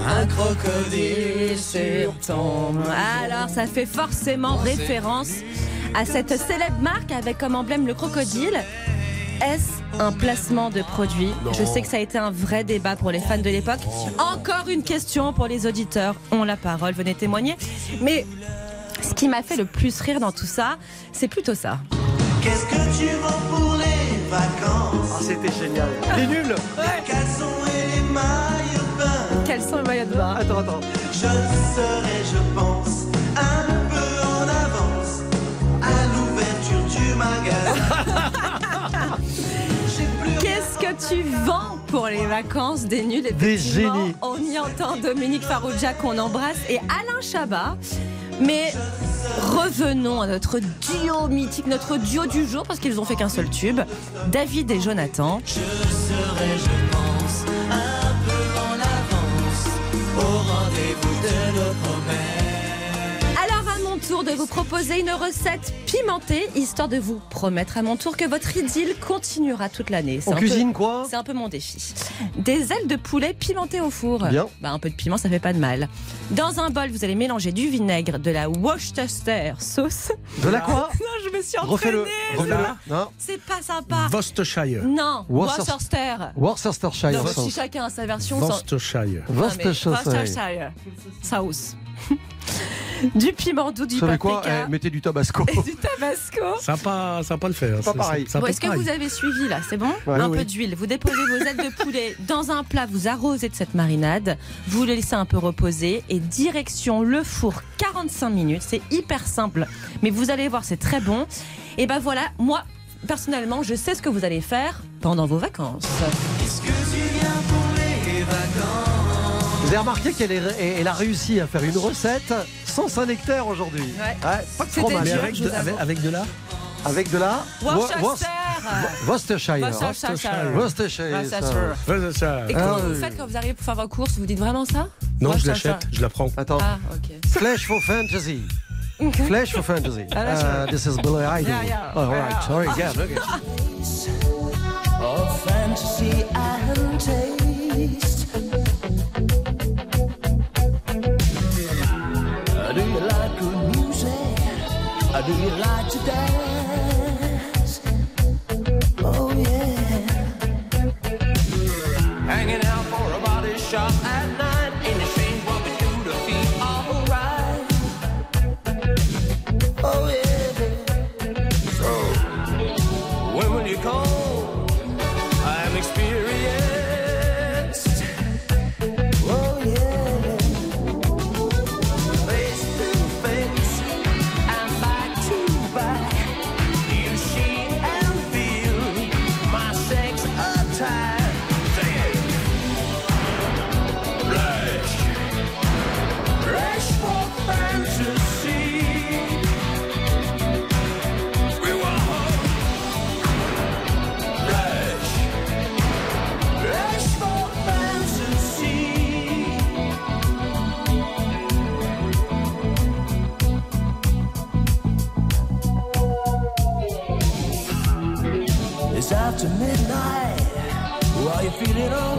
[SPEAKER 4] Un crocodile sur ton. Alors, ça fait forcément référence à cette célèbre marque avec comme emblème le crocodile. Est-ce un placement de produit? Je sais que ça a été un vrai débat pour les fans de l'époque. Encore une question pour les auditeurs. Ont la parole, venez témoigner. Mais ce qui m'a fait le plus rire dans tout ça, c'est plutôt ça.
[SPEAKER 6] Qu'est-ce que tu vends pour les vacances
[SPEAKER 3] Ah, c'était génial. Les nuls
[SPEAKER 6] Les caleçons et les maillots de bain.
[SPEAKER 4] Quels sont les maillots de bain
[SPEAKER 3] Attends, attends.
[SPEAKER 6] Je serai, je pense, un peu en avance à l'ouverture du magasin.
[SPEAKER 4] Qu'est-ce que tu vends pour les vacances des nuls?
[SPEAKER 3] Des
[SPEAKER 4] effectivement
[SPEAKER 3] génies.
[SPEAKER 4] On y entend Dominique Farrugia qu'on embrasse et Alain Chabat. Mais revenons à notre duo mythique, notre duo du jour, parce qu'ils ont fait qu'un seul tube. David et Jonathan.
[SPEAKER 6] Je serai, je pense, un peu en avance au rendez-vous de nos promesses.
[SPEAKER 4] Tour de vous proposer une recette pimentée, histoire de vous promettre à mon tour que votre idylle continuera toute l'année.
[SPEAKER 3] On
[SPEAKER 4] peu-
[SPEAKER 3] cuisine quoi
[SPEAKER 4] C'est un peu mon défi. Des ailes de poulet pimentées au four.
[SPEAKER 3] Bien.
[SPEAKER 4] Bah, un peu de piment, ça fait pas de mal. Dans un bol, vous allez mélanger du vinaigre, de la Worcestershire sauce.
[SPEAKER 3] De la quoi
[SPEAKER 4] Non, je me suis entraînée. C'est pas sympa.
[SPEAKER 5] Worcestershire.
[SPEAKER 4] Non,
[SPEAKER 3] Worcester-
[SPEAKER 4] Worcestershire.
[SPEAKER 3] Worcestershire
[SPEAKER 4] mais si chacun a sa version. sans-
[SPEAKER 5] Worcestershire.
[SPEAKER 4] Mais
[SPEAKER 3] Worcestershire.
[SPEAKER 4] Worcestershire sauce. du piment doux, du
[SPEAKER 3] Vous savez quoi
[SPEAKER 4] paprika
[SPEAKER 3] Eh, Mettez du tabasco.
[SPEAKER 4] et du tabasco.
[SPEAKER 5] Va pas le faire.
[SPEAKER 3] Pas
[SPEAKER 5] C'est-
[SPEAKER 3] pareil.
[SPEAKER 4] Bon, Est-ce que
[SPEAKER 5] pareil.
[SPEAKER 4] vous avez suivi là C'est bon
[SPEAKER 3] Ouais,
[SPEAKER 4] Un
[SPEAKER 3] oui.
[SPEAKER 4] peu d'huile. Vous déposez vos ailes de poulet dans un plat, vous arrosez de cette marinade, vous le laissez un peu reposer et direction le four 45 minutes. C'est hyper simple, mais vous allez voir, c'est très bon. Et ben voilà, moi personnellement, je sais ce que vous allez faire pendant vos vacances.
[SPEAKER 6] Est-ce que tu viens pour les vacances?
[SPEAKER 3] Vous avez remarqué qu'elle est- elle a réussi à faire une recette sans Saint-Nectaire aujourd'hui.
[SPEAKER 4] Ouais.
[SPEAKER 3] pas de fromage.
[SPEAKER 4] Dur.
[SPEAKER 5] avec, de, avec, avec de la
[SPEAKER 3] Avec de la
[SPEAKER 4] Worcester
[SPEAKER 3] Wo- Worcestershire.
[SPEAKER 4] Worcestershire.
[SPEAKER 3] Worcestershire.
[SPEAKER 4] Worcestershire. Et
[SPEAKER 3] Ah,
[SPEAKER 4] comment
[SPEAKER 3] oui.
[SPEAKER 4] vous faites quand vous arrivez pour faire vos courses? Vous dites vraiment ça?
[SPEAKER 5] Non, je l'achète, je la prends.
[SPEAKER 3] Attends.
[SPEAKER 4] Ah, ok.
[SPEAKER 3] Flash for Fantasy. Flash for Fantasy.
[SPEAKER 4] Ah,
[SPEAKER 3] Uh, this is Billy Idol.
[SPEAKER 4] Yeah, yeah.
[SPEAKER 3] All right,
[SPEAKER 4] Yeah.
[SPEAKER 3] sorry, yeah, okay.
[SPEAKER 6] Of fantasy and taste. Do you like to feel it all.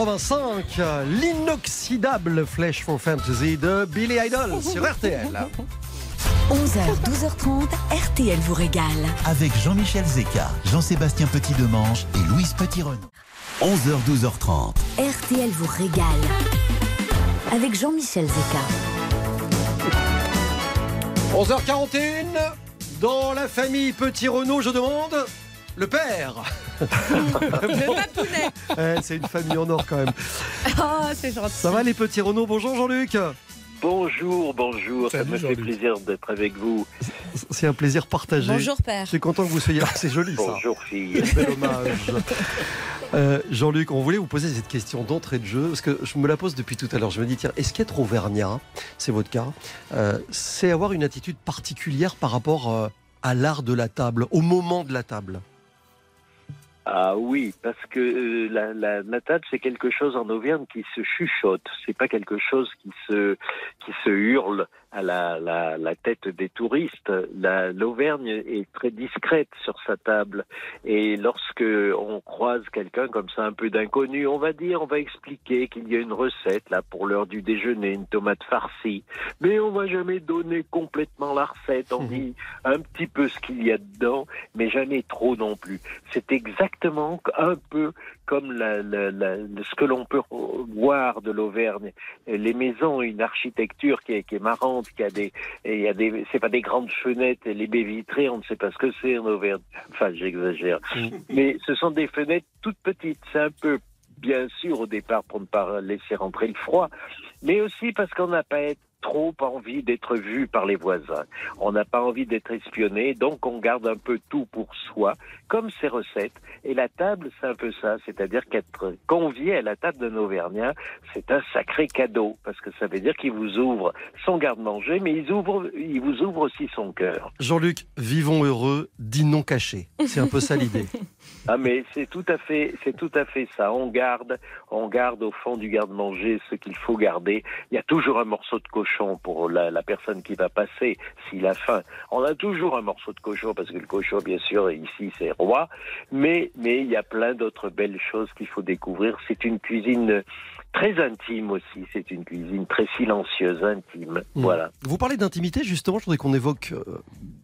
[SPEAKER 3] 1985, l'inoxydable Flash for Fantasy de Billy Idol sur RTL.
[SPEAKER 2] 11h, 12h30, RTL vous régale.
[SPEAKER 1] Avec Jean-Michel Zeka, Jean-Sébastien Petit-Demange et Louise Petit-Renaud. 11h, 12h30.
[SPEAKER 2] RTL vous régale. Avec Jean-Michel Zeka.
[SPEAKER 3] 11h41, dans la famille Petit Renault, je demande le père.
[SPEAKER 4] Le papounet.
[SPEAKER 3] Eh, C'est une famille en or quand même.
[SPEAKER 4] Oh, c'est gentil.
[SPEAKER 3] Ça va les petits Renault Bonjour Jean-Luc.
[SPEAKER 8] Bonjour, bonjour, ça me fait plaisir d'être avec vous.
[SPEAKER 3] C'est un plaisir partagé.
[SPEAKER 4] Bonjour père.
[SPEAKER 3] Je suis content que vous soyez là. C'est joli ça.
[SPEAKER 8] Bonjour fille.
[SPEAKER 3] Bel hommage. Euh, Jean-Luc, on voulait vous poser cette question d'entrée de jeu, parce que je me la pose depuis tout à l'heure. Je me dis, tiens, est-ce qu'être auvergnat, c'est votre cas, euh, c'est avoir une attitude particulière par rapport euh, à l'art de la table, au moment de la table?
[SPEAKER 8] Ah oui, parce que euh, la, la, table c'est quelque chose en Auvergne qui se chuchote. C'est pas quelque chose qui se qui se hurle à la, la, la tête des touristes. La- L'Auvergne est très discrète sur sa table. Et lorsque on croise quelqu'un comme ça, un peu d'inconnu, on va dire, on va expliquer qu'il y a une recette là pour l'heure du déjeuner, une tomate farcie. Mais on va jamais donner complètement la recette. On dit un petit peu ce qu'il y a dedans, mais jamais trop non plus. C'est exactement un peu comme la, la- la- ce que l'on peut voir de l'Auvergne. Les maisons ont une architecture qui est, qui est marrante, qui a des, il y a des, c'est pas des grandes fenêtres, les baies vitrées, on ne sait pas ce que c'est en Auvergne. Enfin, j'exagère. Mais ce sont des fenêtres toutes petites. C'est un peu, bien sûr, au départ pour ne pas laisser rentrer le froid, mais aussi parce qu'on n'a pas trop envie d'être vu par les voisins. On n'a pas envie d'être espionné, donc on garde un peu tout pour soi, comme ces recettes. Et la table, c'est un peu ça, c'est-à-dire qu'être convié à la table d'un Auvergnat, c'est un sacré cadeau, parce que ça veut dire qu'il vous ouvre son garde-manger, mais il, ouvre, il vous ouvre aussi son cœur.
[SPEAKER 3] Jean-Luc, vivons heureux, dit non caché. C'est un peu ça l'idée.
[SPEAKER 8] Ah mais c'est tout à fait, c'est tout à fait ça. On garde, on garde au fond du garde-manger ce qu'il faut garder. Il y a toujours un morceau de cochon pour la, la personne qui va passer s'il a faim. On a toujours un morceau de cochon parce que le cochon, bien sûr, ici c'est roi. Mais mais il y a plein d'autres belles choses qu'il faut découvrir. C'est une cuisine très intime aussi. C'est une cuisine très silencieuse, intime.
[SPEAKER 3] Mm.
[SPEAKER 8] Voilà.
[SPEAKER 3] Vous parlez d'intimité, justement, je voudrais qu'on évoque euh,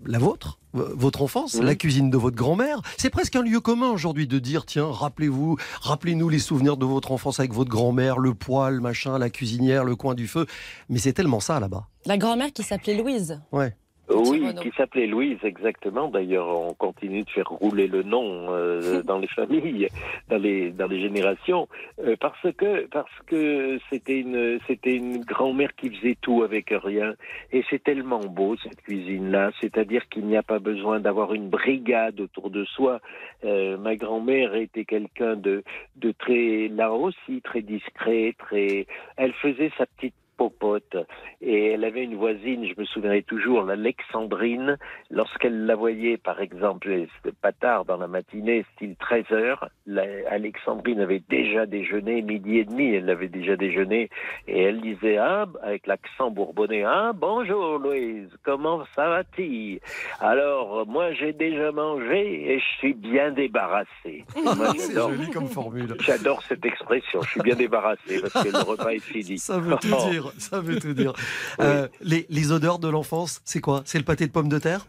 [SPEAKER 3] la vôtre, votre enfance, la cuisine de votre grand-mère. C'est presque un lieu commun aujourd'hui de dire, tiens, rappelez-vous, rappelez-nous les souvenirs de votre enfance avec votre grand-mère, le poêle, machin, la cuisinière, le coin du feu. Mais c'est tellement ça là-bas.
[SPEAKER 4] La grand-mère qui s'appelait Louise.
[SPEAKER 3] Ouais.
[SPEAKER 8] Oui,
[SPEAKER 4] Renaud.
[SPEAKER 8] qui s'appelait Louise, exactement. D'ailleurs, on continue de faire rouler le nom euh, dans les familles, dans les dans les générations, euh, parce que parce que c'était une c'était une grand-mère qui faisait tout avec rien, et c'est tellement beau cette cuisine-là. C'est-à-dire qu'il n'y a pas besoin d'avoir une brigade autour de soi. Euh, ma grand-mère était quelqu'un de de très là aussi très discret, très. Elle faisait sa petite popote. Et elle avait une voisine, je me souviendrai toujours, l'Alexandrine, lorsqu'elle la voyait, par exemple, c'était pas tard dans la matinée, style 13 heures, l'Alexandrine avait déjà déjeuné, midi et demi, elle avait déjà déjeuné, et elle disait, ah, avec l'accent bourbonnais, ah, bonjour Louise, comment ça va-t-il? Alors, moi j'ai déjà mangé et je suis bien débarrassé. Moi,
[SPEAKER 3] c'est joli comme formule.
[SPEAKER 8] J'adore cette expression, je suis bien débarrassé parce que le repas est fini.
[SPEAKER 3] Ça veut tout dire, ça veut tout dire. Euh, les, les odeurs de l'enfance, c'est quoi? C'est le pâté de pommes de terre?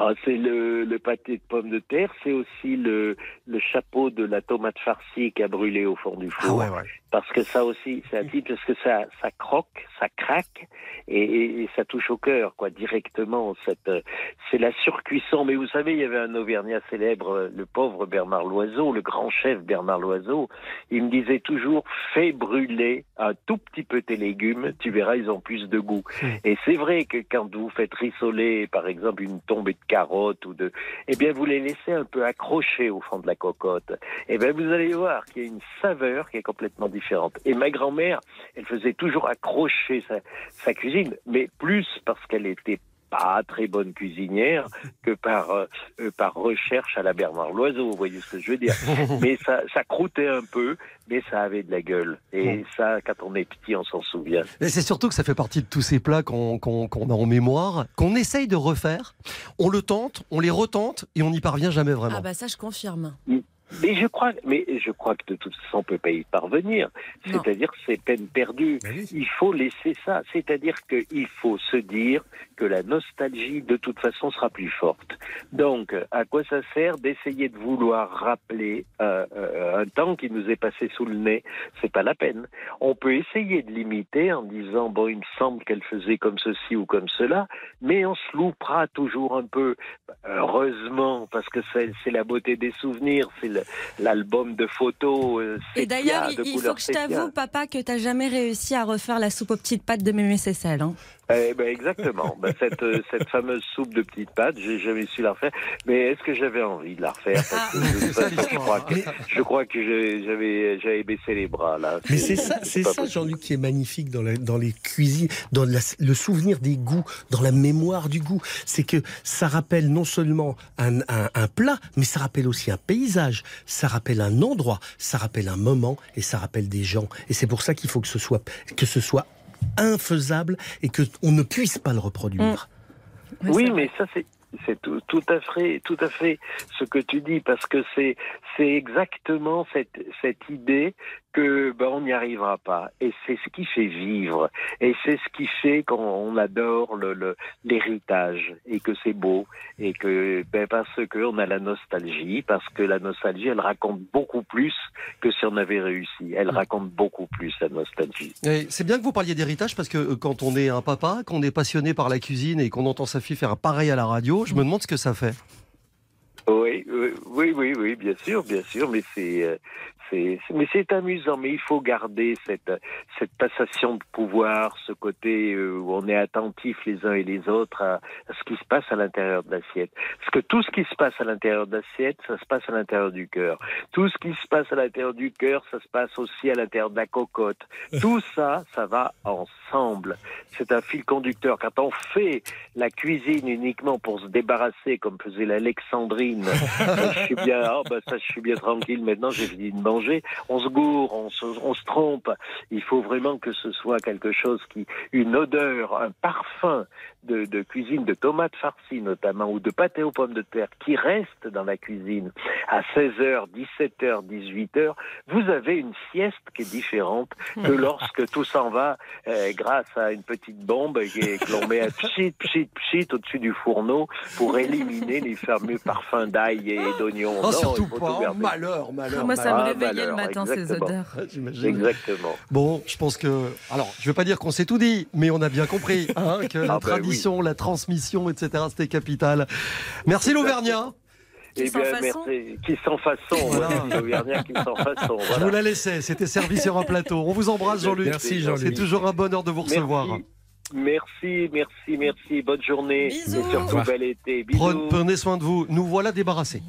[SPEAKER 8] Ah, c'est le, le pâté de pommes de terre, c'est aussi le, le chapeau de la tomate farcie qui a brûlé au fond du four.
[SPEAKER 3] Ah ouais.
[SPEAKER 8] Parce que ça aussi, c'est un type, parce que ça, ça croque, ça craque, et, et- et ça touche au cœur, quoi, directement. Cette, c'est la surcuisson. Mais vous savez, il y avait un Auvergnat célèbre, le pauvre Bernard Loiseau, le grand chef Bernard Loiseau. Il me disait toujours, fais brûler un tout petit peu tes légumes, tu verras, ils ont plus de goût. Et c'est vrai que quand vous faites rissoler, par exemple, une tombée de carottes ou de, eh bien, vous les laissez un peu accrocher au fond de la cocotte. Eh bien, vous allez voir qu'il y a une saveur qui est complètement différente. Et ma grand-mère, elle faisait toujours accrocher sa cuisine, mais plus parce qu'elle était pas très bonne cuisinière que par, euh, euh, par recherche à la Bernard Loiseau, vous voyez ce que je veux dire. mais ça, ça croûtait un peu, mais ça avait de la gueule. Et ça, quand on est petit, on s'en souvient.
[SPEAKER 3] Mais c'est surtout que ça fait partie de tous ces plats qu'on qu'on- qu'on a en mémoire, qu'on essaye de refaire. On le tente, on les retente et on n'y parvient jamais vraiment.
[SPEAKER 4] Ah bah ça, je confirme.
[SPEAKER 8] Mais je crois, mais je crois que de toute façon, on peut pas y parvenir. C'est-à-dire que c'est peine perdue.
[SPEAKER 5] Oui.
[SPEAKER 8] Il faut laisser ça. C'est-à-dire qu'il faut se dire que la nostalgie, de toute façon, sera plus forte. Donc, à quoi ça sert d'essayer de vouloir rappeler euh, euh, un temps qui nous est passé sous le nez? C'est pas la peine. On peut essayer de l'imiter en disant bon, il me semble qu'elle faisait comme ceci ou comme cela, mais on se loupera toujours un peu. Heureusement, parce que c'est c'est la beauté des souvenirs, c'est l'album de photos. euh,
[SPEAKER 4] Et d'ailleurs, il, il faut que je t'avoue, papa, que t'as jamais réussi à refaire la soupe aux petites pâtes de Mémé Cécile. Hein.
[SPEAKER 8] Eh ben exactement. Ben, cette, euh, cette fameuse soupe de petites pâtes, j'ai jamais su la refaire. Mais est-ce que j'avais envie de la refaire? Parce que de toute façon, je crois que, je crois que j'ai- j'avais j'avais baissé les bras là.
[SPEAKER 5] Mais c'est ça, c'est ça. Jean-Luc, qui est magnifique dans, la- dans les cuisines, dans la- le souvenir des goûts, dans la mémoire du goût. C'est que ça rappelle non seulement un, un- un plat, mais ça rappelle aussi un paysage, ça rappelle un endroit, ça rappelle un moment et ça rappelle des gens. Et c'est pour ça qu'il faut que ce soit, que ce soit infaisable et que on ne puisse pas le reproduire.
[SPEAKER 4] Ouais,
[SPEAKER 8] Oui, mais ça c'est c'est tout, tout à fait tout à fait ce que tu dis parce que c'est c'est exactement cette cette idée que ben, on n'y arrivera pas. Et c'est ce qui fait vivre. Et c'est ce qui fait qu'on adore le le- l'héritage. Et que c'est beau. Et que ben, parce que on a la nostalgie. Parce que la nostalgie elle raconte beaucoup plus que si on avait réussi. Elle raconte beaucoup plus la nostalgie.
[SPEAKER 3] C'est bien que vous parliez d'héritage parce que euh, quand on est un papa, qu'on est passionné par la cuisine et qu'on entend sa fille faire un pareil à la radio, je me demande ce que ça fait.
[SPEAKER 8] Oui, oui, oui, oui, oui, bien sûr, bien sûr, mais c'est, euh, c'est, mais c'est amusant. Mais il faut garder cette, cette passation de pouvoir, ce côté euh, où on est attentif les uns et les autres à, à ce qui se passe à l'intérieur de l'assiette. Parce que tout ce qui se passe à l'intérieur de l'assiette, ça se passe à l'intérieur du cœur. Tout ce qui se passe à l'intérieur du cœur, ça se passe aussi à l'intérieur de la cocotte. Tout ça, ça va ensemble. C'est un fil conducteur. Quand on fait la cuisine uniquement pour se débarrasser, comme faisait l'Alexandrine, je suis bien, ah, bah, ça, je suis bien tranquille. Maintenant, j'ai fini de manger. On se gourre, on se, on se trompe. Il faut vraiment que ce soit quelque chose qui, une odeur, un parfum de, de cuisine, de tomates farcies notamment, ou de pâté aux pommes de terre, qui reste dans la cuisine à 16h, 17h, 18h. Vous avez une sieste qui est différente que lorsque tout s'en va euh, grâce à une petite bombe qui est- que l'on met à pchit, pchit, pchit au-dessus du fourneau pour éliminer les fameux parfums d'ail et d'oignons.
[SPEAKER 3] Oh, surtout pas. Oh, malheur, malheur.
[SPEAKER 4] Moi, ça me
[SPEAKER 8] Ah,
[SPEAKER 4] réveillait le matin, ces
[SPEAKER 8] exactement.
[SPEAKER 4] odeurs.
[SPEAKER 3] Ouais, J'imagine.
[SPEAKER 8] Exactement.
[SPEAKER 3] Bon, je pense que. Alors, je ne vais pas dire qu'on s'est tout dit, mais on a bien compris hein, que la
[SPEAKER 8] Ah, bah
[SPEAKER 3] tradition, la transmission, etc., c'était capital. Merci l'Auvergnat.
[SPEAKER 4] Qui
[SPEAKER 8] Eh
[SPEAKER 4] sans
[SPEAKER 8] bien,
[SPEAKER 4] façon.
[SPEAKER 8] merci. Qui sans façon.
[SPEAKER 3] Voilà.
[SPEAKER 8] Qui sans façon.
[SPEAKER 3] Je vous la laissais, c'était servi sur un plateau. On vous embrasse, Jean-Luc.
[SPEAKER 5] Merci, Jean-Luc.
[SPEAKER 3] C'est toujours un bonheur de vous recevoir.
[SPEAKER 8] Merci, merci, merci. Bonne journée.
[SPEAKER 4] Bisous.
[SPEAKER 8] Et surtout, bel été. Bisous.
[SPEAKER 3] Prenez, soin de vous. Nous voilà débarrassés.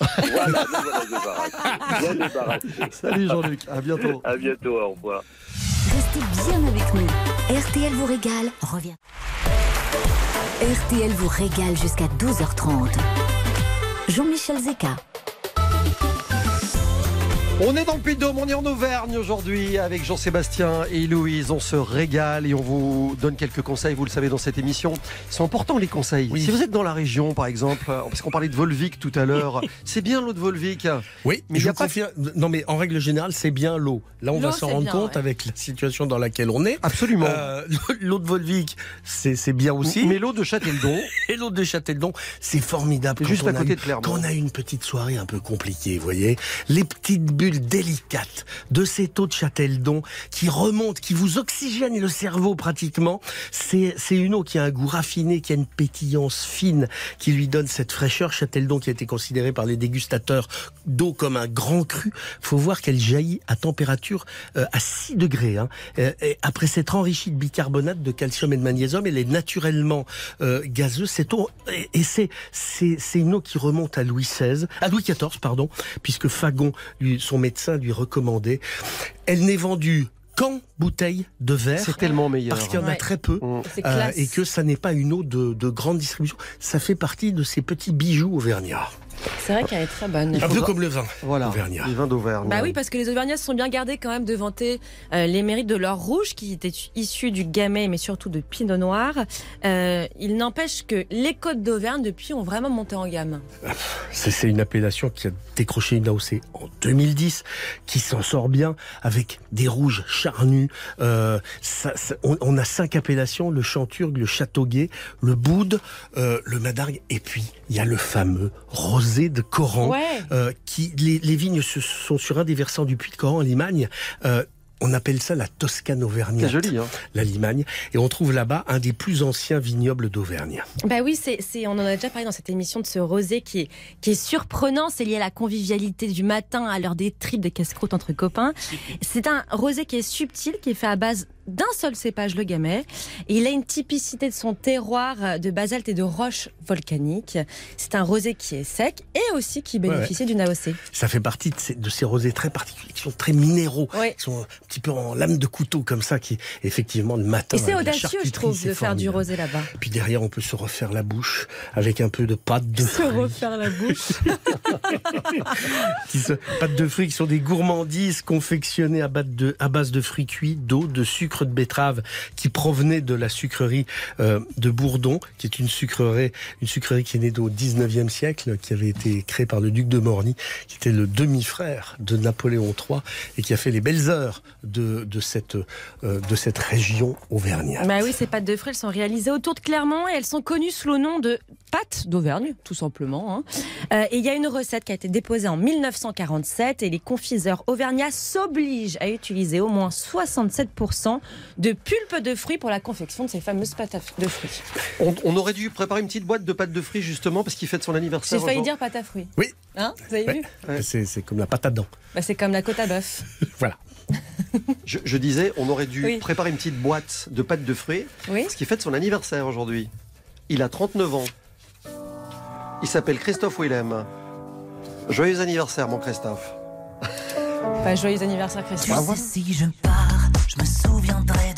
[SPEAKER 8] Voilà, nous voilà débarrassés. Bien débarrassés.
[SPEAKER 3] Salut Jean-Luc, à bientôt.
[SPEAKER 8] À bientôt, au revoir.
[SPEAKER 2] Restez bien avec nous. RTL vous régale. Revient. RTL vous régale jusqu'à 12h30. Jean-Michel Zeka.
[SPEAKER 3] On est dans le Puy-de-Dôme, on est en Auvergne aujourd'hui avec Jean-Sébastien et Louise. On se régale et on vous donne quelques conseils, vous le savez, dans cette émission. Ils sont importants les conseils.
[SPEAKER 5] Oui.
[SPEAKER 3] Si vous êtes dans la région, par exemple, parce qu'on parlait de Volvic tout à l'heure, c'est bien l'eau de Volvic.
[SPEAKER 5] Oui,
[SPEAKER 3] Mais
[SPEAKER 5] je
[SPEAKER 3] y a
[SPEAKER 5] vous
[SPEAKER 3] pas-
[SPEAKER 5] confirme. Non, mais en règle générale, c'est bien l'eau. Là, on va s'en
[SPEAKER 4] c'est
[SPEAKER 5] rendre
[SPEAKER 4] bien,
[SPEAKER 5] compte
[SPEAKER 4] ouais.
[SPEAKER 5] avec la situation dans laquelle on est.
[SPEAKER 3] Absolument.
[SPEAKER 5] Euh, l'eau de Volvic, c'est c'est bien aussi.
[SPEAKER 3] Mais l'eau de Châteldon,
[SPEAKER 5] Et l'eau de Châteldon, c'est formidable.
[SPEAKER 3] c'est juste à
[SPEAKER 5] a
[SPEAKER 3] côté de Clermont.
[SPEAKER 5] Quand on a une petite soirée un peu compliquée, vous voyez, les petites bulles délicates de cette eau de Châteldon qui remonte, qui vous oxygène le cerveau pratiquement, c'est une eau qui a un goût raffiné, qui a une pétillance fine, qui lui donne cette fraîcheur. Châteldon qui a été considéré par les dégustateurs d'eau comme un grand cru. faut voir qu'elle jaillit à température euh, à 6 degrés. hein. Euh, après s'être enrichie de bicarbonate, de calcium et de magnésium, elle est naturellement euh, gazeuse. Cette eau, et, et c'est une eau qui remonte à Louis XVI, à Louis XIV, pardon, puisque Fagon, lui, son médecin, lui recommandait. Elle n'est vendue qu'en bouteille de verre.
[SPEAKER 3] C'est tellement meilleur.
[SPEAKER 5] Parce qu'il y en a
[SPEAKER 4] Ouais.
[SPEAKER 5] très peu.
[SPEAKER 3] Mm.
[SPEAKER 5] Euh, et que ça n'est pas une eau de, de grande distribution. Ça fait partie de ces petits bijoux auvergnats.
[SPEAKER 4] C'est vrai qu'elle est très bonne.
[SPEAKER 5] Un peu comme le vin.
[SPEAKER 3] Voilà,
[SPEAKER 5] Auvergnat.
[SPEAKER 3] les vins d'Auvergne.
[SPEAKER 4] Bah oui, parce que les Auvergnats se sont bien gardés quand même de vanter euh, les mérites de l'or rouge qui était issu du gamay, mais surtout de pinot noir. Euh, il n'empêche que les côtes d'Auvergne, depuis, ont vraiment monté en gamme.
[SPEAKER 5] C'est c'est une appellation qui a décroché une AOC en 2010, qui s'en sort bien avec des rouges charnus. Euh, ça- ça- on, on a cinq appellations le Chanturgue, le Châteauguay, le Boude, euh, le Madargue, et puis il y a le fameux rosé de Coran.
[SPEAKER 4] Ouais.
[SPEAKER 5] euh, qui les, les vignes se- sont sur un des versants du Puy de Coran, en Limagne. Euh, on appelle ça la Toscane
[SPEAKER 3] C'est
[SPEAKER 5] auvergnate,
[SPEAKER 3] joli, hein.
[SPEAKER 5] la Limagne, et on trouve là-bas un des plus anciens vignobles d'Auvergne.
[SPEAKER 4] Bah oui, c'est, c'est, on en a déjà parlé dans cette émission de ce rosé qui est, qui est surprenant. C'est lié à la convivialité du matin, à l'heure des tripes, des casse-croûtes entre copains. C'est un rosé qui est subtil, qui est fait à base d'un seul cépage, le gamay. Et il a une typicité de son terroir de basalte et de roches volcaniques. C'est un rosé qui est sec et aussi qui bénéficie d'une AOC.
[SPEAKER 5] Ça fait partie de ces, de ces rosés très particuliers, qui sont très minéraux,
[SPEAKER 4] Ouais.
[SPEAKER 5] qui sont un petit peu en lame de couteau comme ça, qui effectivement le matin.
[SPEAKER 4] Et c'est
[SPEAKER 5] la
[SPEAKER 4] audacieux, je trouve, de faire du rosé là-bas.
[SPEAKER 5] Puis derrière, on peut se refaire la bouche avec un peu de pâte de
[SPEAKER 4] Se
[SPEAKER 5] fruits.
[SPEAKER 4] refaire la bouche.
[SPEAKER 5] qui se- pâtes de fruits qui sont des gourmandises confectionnées à base de, à base de fruits cuits, d'eau, de sucre de betterave qui provenait de la sucrerie euh, de Bourdon, qui est une sucrerie, une sucrerie qui est née au 19e siècle, qui avait été créée par le duc de Morny, qui était le demi-frère de Napoléon III et qui a fait les belles heures de, de, cette, euh, de cette région auvergnate.
[SPEAKER 4] Bah oui, ces pâtes de fruits, elles sont réalisées autour de Clermont et elles sont connues sous le nom de pâtes d'Auvergne, tout simplement. hein. Euh, et il y a une recette qui a été déposée en 1947 et les confiseurs auvergnats s'obligent à utiliser au moins 67% de pulpe de fruits pour la confection de ces fameuses pâtes de fruits.
[SPEAKER 3] On, on aurait dû préparer une petite boîte de pâtes de fruits justement parce qu'il fête son
[SPEAKER 4] J'ai
[SPEAKER 3] anniversaire.
[SPEAKER 4] failli
[SPEAKER 3] aujourd'hui.
[SPEAKER 4] dire pâte à fruits.
[SPEAKER 5] Oui.
[SPEAKER 4] Hein Vous avez
[SPEAKER 5] Ouais.
[SPEAKER 4] vu
[SPEAKER 3] Ouais.
[SPEAKER 5] C'est, comme la pâte à dents.
[SPEAKER 4] bah, C'est comme la côte à bœuf.
[SPEAKER 5] Voilà.
[SPEAKER 3] Je, je disais, on aurait dû
[SPEAKER 4] Oui.
[SPEAKER 3] préparer une petite boîte de pâtes de fruits
[SPEAKER 4] Oui
[SPEAKER 3] parce qu'il fête son anniversaire aujourd'hui. Il a 39 ans. Il s'appelle Christophe Willem. Joyeux anniversaire, mon Christophe.
[SPEAKER 4] Bah, Joyeux anniversaire, Christophe.
[SPEAKER 2] si je pars, je me souviendrai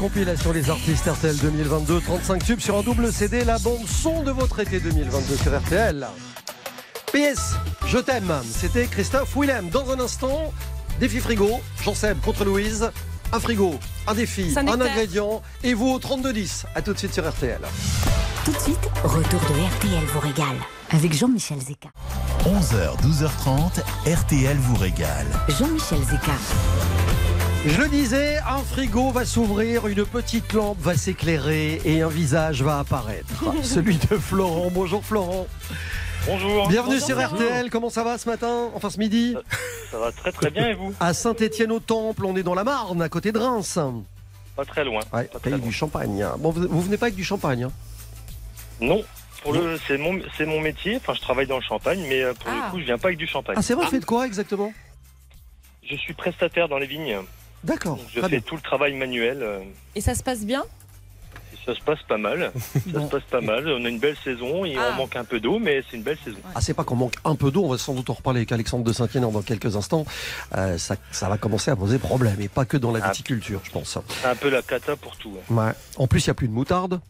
[SPEAKER 3] compilation Les Artistes RTL 2022. 35 tubes sur un double CD, la bande son de votre été 2022 sur RTL. PS, je t'aime. C'était Christophe Willem. Dans un instant, défi frigo. Jean-Seb contre Louise. Un frigo, un défi, un ingrédient. Et vous au 3210. À tout de suite sur RTL.
[SPEAKER 2] Tout de suite, retour de RTL vous régale avec Jean-Michel Zeka.
[SPEAKER 1] 11h, 12h30, RTL vous régale.
[SPEAKER 2] Jean-Michel Zeka.
[SPEAKER 3] Je le disais, un frigo va s'ouvrir, une petite lampe va s'éclairer et un visage va apparaître. Celui de Florent. Bonjour Florent.
[SPEAKER 9] Bonjour.
[SPEAKER 3] Bienvenue
[SPEAKER 4] Bonjour,
[SPEAKER 3] sur. RTL. Comment ça va ce matin Enfin ce midi
[SPEAKER 9] Ça va très très bien et vous
[SPEAKER 3] À Saint-Étienne-au-Temple, on est dans la Marne, à côté de Reims.
[SPEAKER 9] Pas très loin.
[SPEAKER 3] Ouais,
[SPEAKER 9] Pas très
[SPEAKER 3] pays
[SPEAKER 9] loin.
[SPEAKER 3] du champagne. Bon, vous, vous venez pas avec du champagne hein
[SPEAKER 9] Non. Pour le, c'est mon, c'est mon métier. Enfin, je travaille dans le champagne, mais euh, pour
[SPEAKER 4] Ah.
[SPEAKER 9] le coup, je viens pas avec du champagne.
[SPEAKER 3] Ah, c'est vrai, vous faites quoi exactement
[SPEAKER 9] Je suis prestataire dans les vignes.
[SPEAKER 3] D'accord.
[SPEAKER 9] Donc, je fais
[SPEAKER 3] bien.
[SPEAKER 9] tout le travail manuel. euh,
[SPEAKER 4] Et ça se passe bien?
[SPEAKER 9] Et ça se passe pas mal. Ça
[SPEAKER 4] Bon.
[SPEAKER 9] se passe pas mal. On a une belle saison et
[SPEAKER 4] Ah.
[SPEAKER 9] on manque un peu d'eau, mais c'est une belle saison.
[SPEAKER 3] Ah, c'est pas qu'on manque un peu d'eau, on va sans doute en reparler avec Alexandre de Saint-Étienne dans quelques instants. Euh, ça, ça va commencer à poser problème, et pas que dans la
[SPEAKER 9] Ah.
[SPEAKER 3] viticulture, je pense.
[SPEAKER 9] C'est un peu la cata pour tout. hein.
[SPEAKER 3] Ouais. En plus, il n'y a plus de moutarde,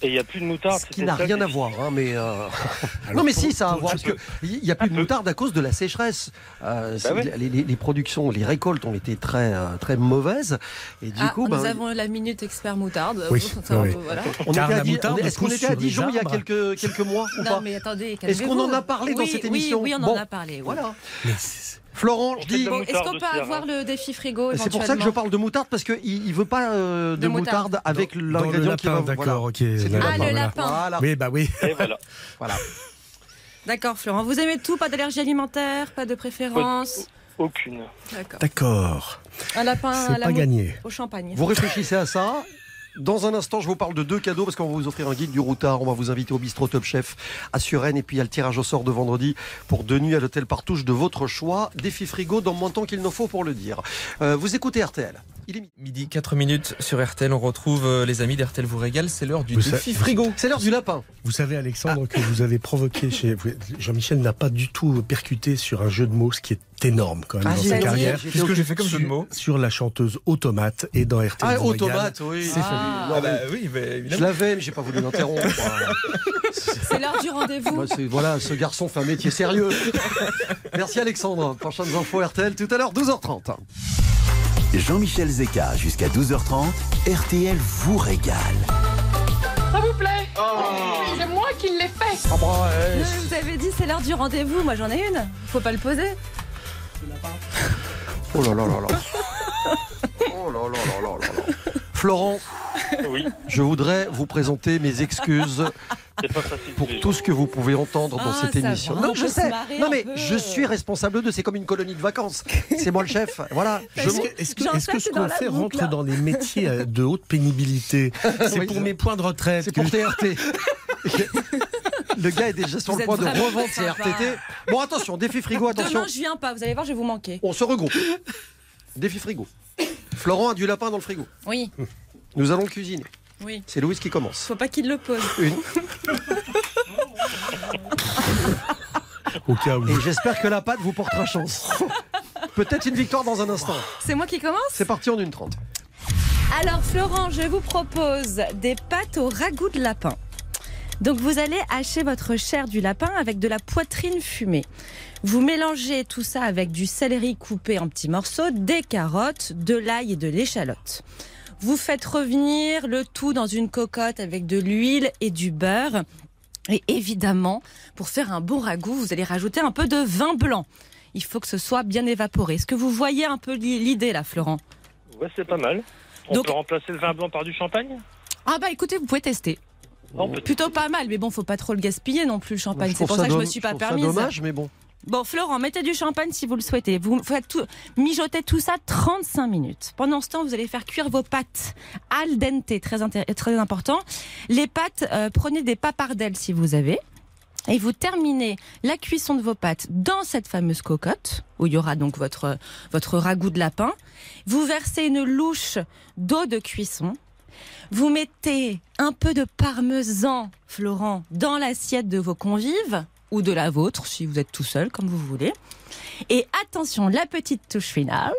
[SPEAKER 9] Et il n'y a plus de moutarde.
[SPEAKER 3] ce qui n'a rien à voir, hein, mais... euh,
[SPEAKER 5] Alors,
[SPEAKER 3] non mais
[SPEAKER 5] pour-
[SPEAKER 3] si, ça a à voir, parce qu'il n'y a plus de moutarde à cause de la sécheresse. Euh,
[SPEAKER 9] Bah ouais.
[SPEAKER 3] les, les- les productions, les récoltes ont été très, euh, très mauvaises, et du
[SPEAKER 4] Ah,
[SPEAKER 3] coup...
[SPEAKER 4] Nous
[SPEAKER 3] ben,
[SPEAKER 4] avons la minute expert moutarde.
[SPEAKER 5] Oui, oui.
[SPEAKER 4] voilà.
[SPEAKER 3] on était à
[SPEAKER 5] moutarde
[SPEAKER 3] on Est-ce qu'on était à Dijon il y a quelques, quelques mois ou
[SPEAKER 4] Non
[SPEAKER 3] pas
[SPEAKER 4] mais attendez,
[SPEAKER 3] Est-ce qu'on en a parlé dans
[SPEAKER 4] Oui,
[SPEAKER 3] cette
[SPEAKER 4] oui,
[SPEAKER 3] émission
[SPEAKER 4] Oui, on
[SPEAKER 3] Bon.
[SPEAKER 4] en a parlé. oui.
[SPEAKER 3] Voilà.
[SPEAKER 5] Mais
[SPEAKER 3] Florent,
[SPEAKER 9] la
[SPEAKER 4] Bon, Est-ce qu'on peut
[SPEAKER 9] aussi,
[SPEAKER 4] avoir
[SPEAKER 9] hein.
[SPEAKER 4] le défi frigo
[SPEAKER 3] C'est pour ça que je parle de moutarde parce qu'il ne veut pas euh, de,
[SPEAKER 4] De
[SPEAKER 3] moutarde,
[SPEAKER 4] moutarde.
[SPEAKER 3] avec l'ingrédient qui va.
[SPEAKER 5] lapin, d'accord, ok.
[SPEAKER 4] Ah, le lapin.
[SPEAKER 3] Voilà.
[SPEAKER 5] Oui, bah oui.
[SPEAKER 9] Et voilà.
[SPEAKER 3] voilà.
[SPEAKER 4] D'accord, Florent. Vous aimez tout Pas d'allergie alimentaire Pas de préférence
[SPEAKER 9] Aucune.
[SPEAKER 4] D'accord.
[SPEAKER 5] D'accord.
[SPEAKER 4] Un lapin à la
[SPEAKER 5] pas gagné.
[SPEAKER 4] au champagne.
[SPEAKER 3] Vous réfléchissez à ça. Dans un instant, je vous parle de deux cadeaux parce qu'on va vous offrir un guide du routard. On va vous inviter au bistrot Top Chef à Suresnes et puis a le tirage au sort de vendredi pour deux nuits à l'hôtel Partouche de votre choix. Défi frigo dans le montant qu'il nous faut pour le dire. Euh, vous écoutez RTL. Il est midi.
[SPEAKER 10] Midi 4 minutes sur RTL, on retrouve euh, les amis d'RTL vous régale, c'est l'heure du
[SPEAKER 5] Vous
[SPEAKER 10] défi frigo.
[SPEAKER 3] C'est l'heure du lapin.
[SPEAKER 5] Vous savez, Alexandre, que vous avez provoqué chez. Jean-Michel n'a pas du tout percuté sur un jeu de mots, ce qui est énorme quand même
[SPEAKER 3] Ah,
[SPEAKER 5] dans sa carrière.
[SPEAKER 10] Qu'est-ce que j'ai fait comme
[SPEAKER 5] sur,
[SPEAKER 10] jeu de mots
[SPEAKER 5] sur la chanteuse Automate et dans RTL.
[SPEAKER 3] Ah,
[SPEAKER 5] vous régale.
[SPEAKER 3] automate, oui.
[SPEAKER 5] C'est
[SPEAKER 3] Ah,
[SPEAKER 10] Ah bah
[SPEAKER 3] mais Je l'avais, mais j'ai pas voulu l'interrompre.
[SPEAKER 4] C'est l'heure du rendez-vous.
[SPEAKER 3] Voilà, ce garçon fait un métier sérieux. Merci Alexandre. Prochaines infos RTL tout à l'heure, 12h30.
[SPEAKER 1] Jean-Michel Zeka jusqu'à 12h30, RTL vous régale.
[SPEAKER 11] Ça vous plaît? C'est moi qui l'ai fait
[SPEAKER 3] Ah bah,
[SPEAKER 4] Vous avez dit c'est l'heure du rendez-vous. Moi j'en ai une. Faut pas le poser.
[SPEAKER 3] Oh là là là là. Oh là là là là là là. Florent,
[SPEAKER 9] Oui,
[SPEAKER 3] je voudrais vous présenter mes excuses. Pour tout ce que vous pouvez entendre dans
[SPEAKER 4] Ah,
[SPEAKER 3] cette émission. Non,
[SPEAKER 4] on
[SPEAKER 3] je sais. Non, mais je suis responsable de. C'est comme une colonie de vacances. C'est moi le chef. Voilà.
[SPEAKER 5] Est-ce que, ce qu'on fait
[SPEAKER 4] boucle.
[SPEAKER 5] rentre dans les métiers euh, de haute pénibilité C'est
[SPEAKER 3] Oui,
[SPEAKER 5] pour mes points de retraite.
[SPEAKER 3] C'est pour TRT. Le gars est déjà sur
[SPEAKER 4] Vous
[SPEAKER 3] le point de revendre ses. RTT. Bon, attention, défi frigo, attention.
[SPEAKER 4] Demain je viens pas. Vous allez voir, je vais vous manquer.
[SPEAKER 3] On se regroupe. Défi frigo. Florent a du lapin dans le frigo.
[SPEAKER 4] Oui,
[SPEAKER 3] Nous allons cuisiner.
[SPEAKER 4] Oui.
[SPEAKER 3] C'est Louise qui commence.
[SPEAKER 4] Faut pas qu'il le pose.
[SPEAKER 3] Une.
[SPEAKER 5] Au cas où.
[SPEAKER 3] Et j'espère que la pâte vous portera chance. Peut-être une victoire dans un instant.
[SPEAKER 4] C'est moi qui commence
[SPEAKER 3] C'est parti en une trente.
[SPEAKER 4] Alors Florent, je vous propose des pâtes au ragoût de lapin. Donc vous allez hacher votre chair du lapin avec de la poitrine fumée. Vous mélangez tout ça avec du céleri coupé en petits morceaux, des carottes, de l'ail et de l'échalote. Vous faites revenir le tout dans une cocotte avec de l'huile et du beurre. Et évidemment, pour faire un bon ragoût, vous allez rajouter un peu de vin blanc. Il faut que ce soit bien évaporé. Est-ce que vous voyez un peu l'idée là, Florent?
[SPEAKER 9] Ouais, c'est pas mal. On
[SPEAKER 4] Donc-
[SPEAKER 9] peut remplacer le vin blanc par du champagne?
[SPEAKER 4] Ah bah écoutez, vous pouvez tester.
[SPEAKER 9] Non.
[SPEAKER 4] Plutôt pas mal, mais bon, faut pas trop le gaspiller non plus le champagne. C'est pour ça que je me suis pas
[SPEAKER 3] ça
[SPEAKER 4] permise.
[SPEAKER 3] dommage, mais bon.
[SPEAKER 4] Bon, Florent, mettez du champagne si vous le souhaitez. Vous faites tout, mijotez tout ça 35 minutes. Pendant ce temps, vous allez faire cuire vos pâtes al dente, très, très important. Les pâtes, euh, prenez des papardelles si vous avez. Et vous terminez la cuisson de vos pâtes dans cette fameuse cocotte, où il y aura donc votre, votre ragoût de lapin. Vous versez une louche d'eau de cuisson. Vous mettez un peu de parmesan, Florent, dans l'assiette de vos convives, ou de la vôtre, si vous êtes tout seul, comme vous voulez. Et attention, la petite touche finale.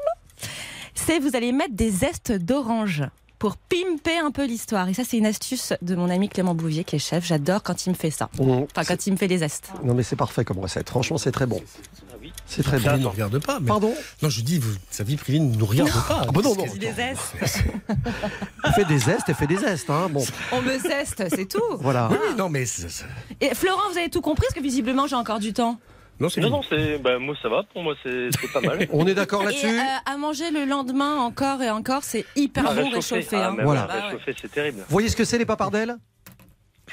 [SPEAKER 4] c'est vous allez mettre des zestes d'orange pour pimper un peu l'histoire. Et ça, c'est une astuce de mon ami Clément Bouvier, qui est chef. J'adore quand il me fait ça.
[SPEAKER 3] Mmh.
[SPEAKER 4] Enfin, quand il me fait des zestes.
[SPEAKER 3] Non, mais c'est parfait comme recette. Franchement, c'est très bon. C'est très
[SPEAKER 5] Il
[SPEAKER 3] bon.
[SPEAKER 5] ne nous regarde pas. mais-
[SPEAKER 3] Pardon
[SPEAKER 5] Non, je dis, vous- sa vie privée ne nous regarde pas.
[SPEAKER 3] Ah bah non, non.
[SPEAKER 4] Des zestes.
[SPEAKER 3] Elle fait des zestes, elle fait des zestes. Hein. Bon,
[SPEAKER 4] On me zeste, c'est tout.
[SPEAKER 3] voilà.
[SPEAKER 5] Oui, non, mais
[SPEAKER 4] Et Florent, vous avez tout compris Parce que visiblement, j'ai encore du temps.
[SPEAKER 5] non, c'est
[SPEAKER 9] Non, non, c'est, bah, moi ça va, pour moi c'est, pas mal.
[SPEAKER 3] On est d'accord là-dessus
[SPEAKER 4] euh, à manger le lendemain encore et encore, c'est hyper
[SPEAKER 9] Ah,
[SPEAKER 4] bon
[SPEAKER 9] réchauffer.
[SPEAKER 4] réchauffé.
[SPEAKER 9] Ah,
[SPEAKER 4] hein.
[SPEAKER 3] Voilà.
[SPEAKER 9] voilà, réchauffer, c'est terrible.
[SPEAKER 3] Vous voyez ce que c'est les papardelles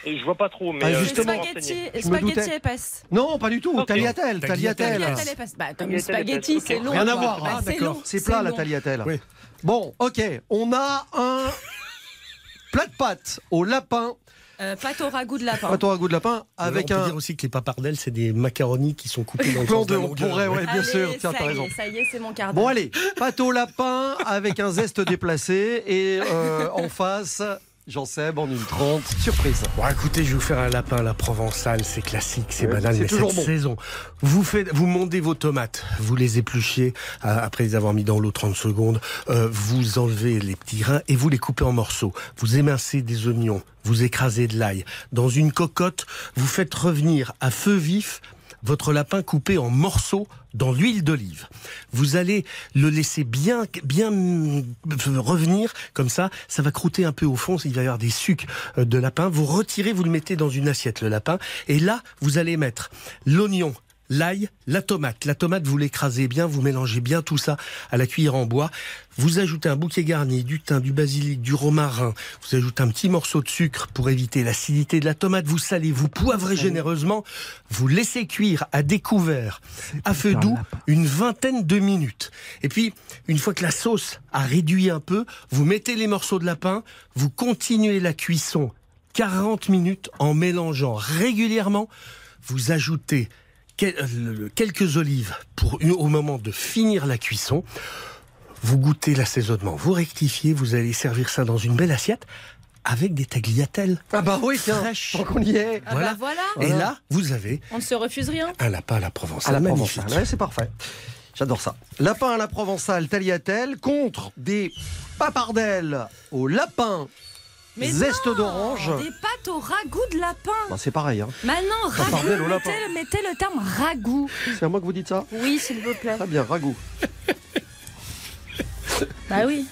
[SPEAKER 9] Et je vois pas trop, mais
[SPEAKER 3] Ah,
[SPEAKER 9] euh,
[SPEAKER 3] justement. doutais.
[SPEAKER 4] spaghettis épaisse.
[SPEAKER 3] Non, pas du tout.
[SPEAKER 9] Ok.
[SPEAKER 3] Tagliatelle, tagliatelle.
[SPEAKER 5] Tagliatelle.
[SPEAKER 4] Épaisse. Bah, comme spaghetti, c'est long.
[SPEAKER 3] Rien à voir,
[SPEAKER 4] Bah,
[SPEAKER 3] hein,
[SPEAKER 4] c'est
[SPEAKER 5] d'accord.
[SPEAKER 4] long,
[SPEAKER 3] C'est plat la tagliatelle.
[SPEAKER 5] Oui.
[SPEAKER 3] Bon, ok. On a un plat de pâtes au lapin,
[SPEAKER 4] Euh, pâte au ragoût de lapin.
[SPEAKER 3] pâte au ragoût de lapin, avec
[SPEAKER 5] on peut
[SPEAKER 3] un.
[SPEAKER 5] dire aussi que les papardelles, c'est des macaronis qui sont coupés dans le sens de
[SPEAKER 3] On pourrait, ouais, bien
[SPEAKER 4] Allez,
[SPEAKER 3] sûr. Tiens,
[SPEAKER 4] ça
[SPEAKER 3] t'as
[SPEAKER 4] y
[SPEAKER 3] raison.
[SPEAKER 4] est, ça y est, c'est mon quart
[SPEAKER 3] Bon, allez. Pâte au lapin avec un zeste déplacé et euh, en face. J'en sais, en une 30. Surprise.
[SPEAKER 5] Bon, écoutez, je vais vous faire un lapin à la provençale, c'est classique, c'est
[SPEAKER 3] Ouais,
[SPEAKER 5] banal,
[SPEAKER 3] c'est
[SPEAKER 5] mais
[SPEAKER 3] toujours
[SPEAKER 5] cette
[SPEAKER 3] bon.
[SPEAKER 5] saison. Vous faites, vous mondez vos tomates, vous les épluchez euh, après les avoir mis dans l'eau 30 secondes, euh, vous enlevez les petits grains et vous les coupez en morceaux. Vous émincez des oignons, vous écrasez de l'ail. Dans une cocotte, vous faites revenir à feu vif votre lapin coupé en morceaux dans l'huile d'olive. Vous allez le laisser bien, bien revenir comme ça. Ça va croûter un peu au fond. Il va y avoir des sucs euh, de lapin. Vous retirez, vous le mettez dans une assiette, le lapin. Et là, vous allez mettre l'oignon, l'ail, la tomate. La tomate, vous l'écrasez bien, vous mélangez bien tout ça à la cuillère en bois. Vous ajoutez un bouquet garni, du thym, du basilic, du romarin. Vous ajoutez un petit morceau de sucre pour éviter l'acidité de la tomate. Vous salez, vous poivrez généreusement. Vous laissez cuire à découvert, à feu doux, une vingtaine de minutes. Et puis, une fois que la sauce a réduit un peu, vous mettez les morceaux de lapin, vous continuez la cuisson 40 minutes en mélangeant régulièrement. Vous ajoutez quelques olives pour au moment de finir la cuisson. Vous goûtez l'assaisonnement, vous rectifiez, vous allez servir ça dans une belle assiette avec des tagliatelles.
[SPEAKER 3] Ah bah oui, tiens.
[SPEAKER 5] Fraîches.
[SPEAKER 3] Tant qu'on y est.
[SPEAKER 4] Ah bah voilà.
[SPEAKER 5] Et là, vous avez
[SPEAKER 4] On ne se refuse rien.
[SPEAKER 5] un lapin à la Provence.
[SPEAKER 3] À la
[SPEAKER 5] magnifique.
[SPEAKER 3] provençale. Ouais, c'est parfait. J'adore ça. Lapin à la provençale, tagliatelle contre des papardelles au lapin.
[SPEAKER 4] Mais
[SPEAKER 3] Zeste d'orange.
[SPEAKER 4] Des pâtes au ragoût de lapin.
[SPEAKER 3] Bah, c'est pareil. Hein.
[SPEAKER 4] Maintenant,
[SPEAKER 3] au
[SPEAKER 4] ragoût.
[SPEAKER 3] lapin.
[SPEAKER 4] Mettez, mettez le terme ragoût.
[SPEAKER 3] C'est à moi que vous dites ça
[SPEAKER 4] Oui, s'il vous plaît.
[SPEAKER 3] Très bien, ragoût.
[SPEAKER 4] Bah oui.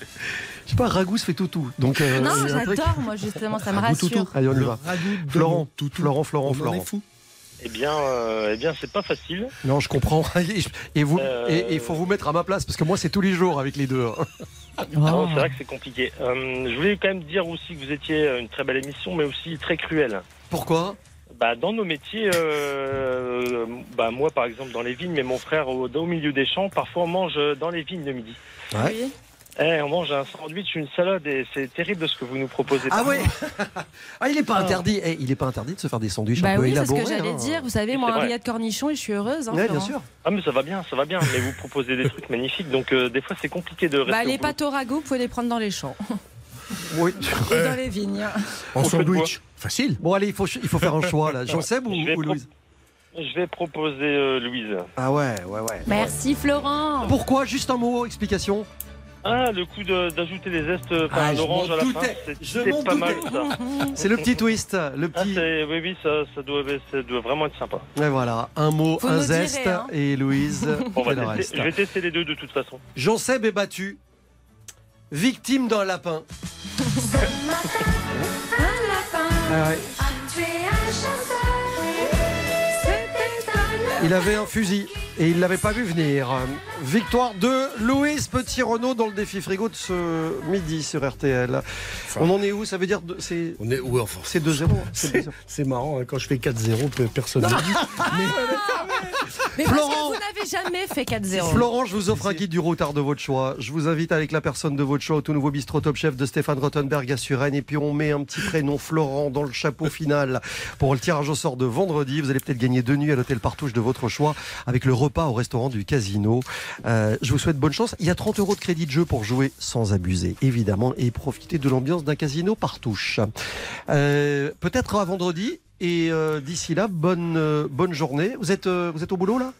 [SPEAKER 3] Je sais pas, ragoût se fait tout tout. Donc, euh,
[SPEAKER 4] Non,
[SPEAKER 3] il
[SPEAKER 4] j'adore, moi, justement, ça me
[SPEAKER 5] Ragoût toutou.
[SPEAKER 4] rassure.
[SPEAKER 3] Allez, on y
[SPEAKER 5] Le
[SPEAKER 3] va.
[SPEAKER 5] ragoût de
[SPEAKER 3] Florent,
[SPEAKER 5] toutou.
[SPEAKER 3] Florent, Florent,
[SPEAKER 5] On en
[SPEAKER 3] Florent.
[SPEAKER 5] est fou.
[SPEAKER 9] Eh bien, euh, eh bien, c'est pas facile.
[SPEAKER 3] Non, je comprends. Et vous,
[SPEAKER 9] Euh,
[SPEAKER 3] et il faut vous mettre à ma place parce que moi, c'est tous les jours avec les deux. Hein.
[SPEAKER 9] Non, c'est vrai que c'est compliqué. Euh, je voulais quand même dire aussi que vous étiez euh, une très belle émission, mais aussi très cruelle.
[SPEAKER 3] Pourquoi?
[SPEAKER 9] Bah, dans nos métiers, euh, bah, moi par exemple dans les vignes, mais mon frère au, au milieu des champs, parfois on mange dans les vignes le midi.
[SPEAKER 4] Oui.
[SPEAKER 9] Eh, on mange un sandwich, une salade, et c'est terrible ce que vous nous proposez.
[SPEAKER 3] Ah oui Ah, il est pas interdit. Eh, il pas interdit de se faire des sandwichs
[SPEAKER 4] Bah
[SPEAKER 3] un peu
[SPEAKER 4] oui, c'est ce
[SPEAKER 3] élaborés.
[SPEAKER 4] que j'allais
[SPEAKER 3] hein.
[SPEAKER 4] dire. Vous savez,
[SPEAKER 9] Oui,
[SPEAKER 4] moi, un
[SPEAKER 9] vrai.
[SPEAKER 4] rillette cornichon et je suis heureuse. Hein,
[SPEAKER 3] Ouais, bien sûr.
[SPEAKER 9] Ah mais ça va bien, ça va bien, mais vous proposez des trucs magnifiques, donc euh, des fois c'est compliqué de rester.
[SPEAKER 4] Bah, les pâtes au ragoût, vous pouvez les prendre dans les champs
[SPEAKER 3] Oui.
[SPEAKER 4] et dans les vignes.
[SPEAKER 5] En
[SPEAKER 9] On de
[SPEAKER 5] sandwich. Facile.
[SPEAKER 3] Bon, allez, il faut, il faut faire un choix là. J'en sais, ou Louise
[SPEAKER 9] Je vais proposer euh, Louise.
[SPEAKER 3] Ah ouais, ouais, ouais.
[SPEAKER 4] Merci, Florent.
[SPEAKER 3] Pourquoi Juste un mot, explication?
[SPEAKER 9] Ah, le coup de- d'ajouter des zestes, enfin
[SPEAKER 3] Ah, je
[SPEAKER 9] l'orange à la fin, c'est- pas mal ça.
[SPEAKER 3] C'est le petit twist, le
[SPEAKER 9] Ah,
[SPEAKER 3] petit.
[SPEAKER 9] c'est- oui, oui, ça, ça, doit, ça doit vraiment être sympa.
[SPEAKER 3] Et voilà, un mot, un
[SPEAKER 4] direz,
[SPEAKER 3] zeste,
[SPEAKER 4] hein.
[SPEAKER 3] et Louise
[SPEAKER 9] On
[SPEAKER 3] fait
[SPEAKER 9] va
[SPEAKER 3] le
[SPEAKER 9] tester-
[SPEAKER 3] reste.
[SPEAKER 9] je vais tester les deux de toute façon.
[SPEAKER 3] Jean Seb est battu, victime d'un lapin. Ah ouais. Il avait un fusil et il l'avait pas vu venir. Victoire de Louise Petit-Renault dans le défi frigo de ce midi sur RTL. On en est où? Ça veut dire c'est
[SPEAKER 5] On est, ouais, enfin,
[SPEAKER 3] c'est 2-0. hein. C'est
[SPEAKER 5] c'est
[SPEAKER 3] 2-0.
[SPEAKER 5] c'est marrant, hein, quand je fais 4-0, pe- personne ne dit.
[SPEAKER 4] Mais
[SPEAKER 3] Florent.
[SPEAKER 4] parce que vous n'avez jamais fait 4-0.
[SPEAKER 3] Florent, je vous offre un guide du routard de votre choix. Je vous invite avec la personne de votre choix au tout nouveau bistrot Top Chef de Stéphane Rottenberg à Suresnes. Et puis on met un petit prénom Florent dans le chapeau final pour le tirage au sort de vendredi. Vous allez peut-être gagner deux nuits à l'hôtel Partouche de votre choix avec le repas au restaurant du Casino. Euh, je vous souhaite bonne chance. Il y a 30 euros de crédit de jeu pour jouer sans abuser, évidemment, et profiter de l'ambiance d'un casino Partouche. Euh, peut-être à vendredi. Et euh, d'ici là, bonne, bonne journée. Vous êtes, vous êtes au boulot là?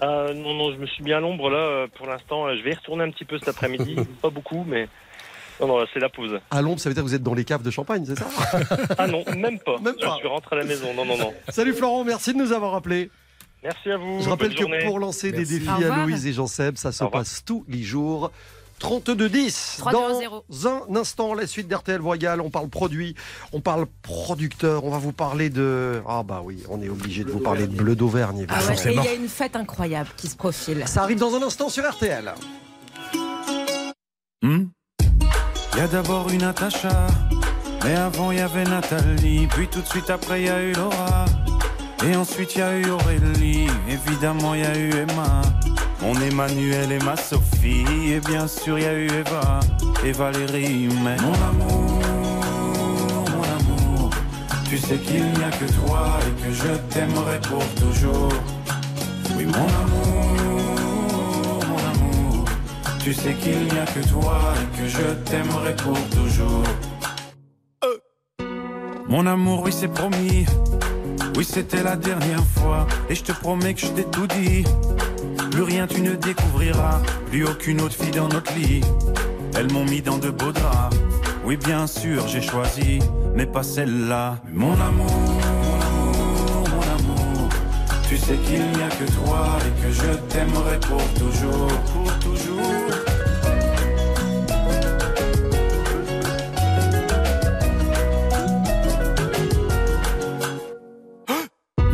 [SPEAKER 9] Non, non, je me suis mis à l'ombre là pour l'instant. Je vais y retourner un petit peu cet après-midi. Pas beaucoup, mais. Non, non, c'est la pause.
[SPEAKER 3] À Londres, ça veut dire que vous êtes dans les caves de champagne, c'est ça?
[SPEAKER 9] Ah non, même pas.
[SPEAKER 3] Même
[SPEAKER 9] je
[SPEAKER 3] pas.
[SPEAKER 9] suis rentré à la maison. Non, non, non.
[SPEAKER 3] Salut Florent, merci de nous avoir appelés.
[SPEAKER 9] Merci à vous.
[SPEAKER 3] Je rappelle
[SPEAKER 9] bonne
[SPEAKER 3] que
[SPEAKER 9] journée.
[SPEAKER 3] pour lancer des défis à. Louise et Jean-Seb, ça se passe tous les jours. 32-10.
[SPEAKER 4] 3-0.
[SPEAKER 3] Dans un instant, la suite d'RTL Royal, on parle produit, on parle producteur, on va vous parler de... Ah bah oui, on est obligé de vous parler de bleu d'Auvergne.
[SPEAKER 4] Ah
[SPEAKER 3] évidemment.
[SPEAKER 4] ouais, et il y a une fête incroyable qui se profile.
[SPEAKER 3] Ça arrive dans un instant sur RTL.
[SPEAKER 12] Hmm? Il y a d'abord une Natacha, mais avant il y avait Nathalie, puis tout de suite après il y a eu Laura, et ensuite il y a eu Aurélie, évidemment il y a eu Emma, mon Emmanuel et ma Sophie, et bien sûr il y a eu Eva et Valérie, mais mon amour, mon amour, tu sais qu'il n'y a que toi et que je t'aimerai pour toujours. Oui mon amour, mon amour. Tu sais qu'il n'y a que toi et que je t'aimerai pour toujours. Euh. Mon amour, oui, c'est promis. Oui, c'était la dernière fois. Et je te promets que je t'ai tout dit. Plus rien tu ne découvriras. Plus aucune autre fille dans notre lit. Elles m'ont mis dans de beaux draps. Oui, bien sûr, j'ai choisi. Mais pas celle-là. Mon amour, mon amour. Tu sais qu'il n'y a que toi et que je t'aimerai pour toujours. Pour toujours.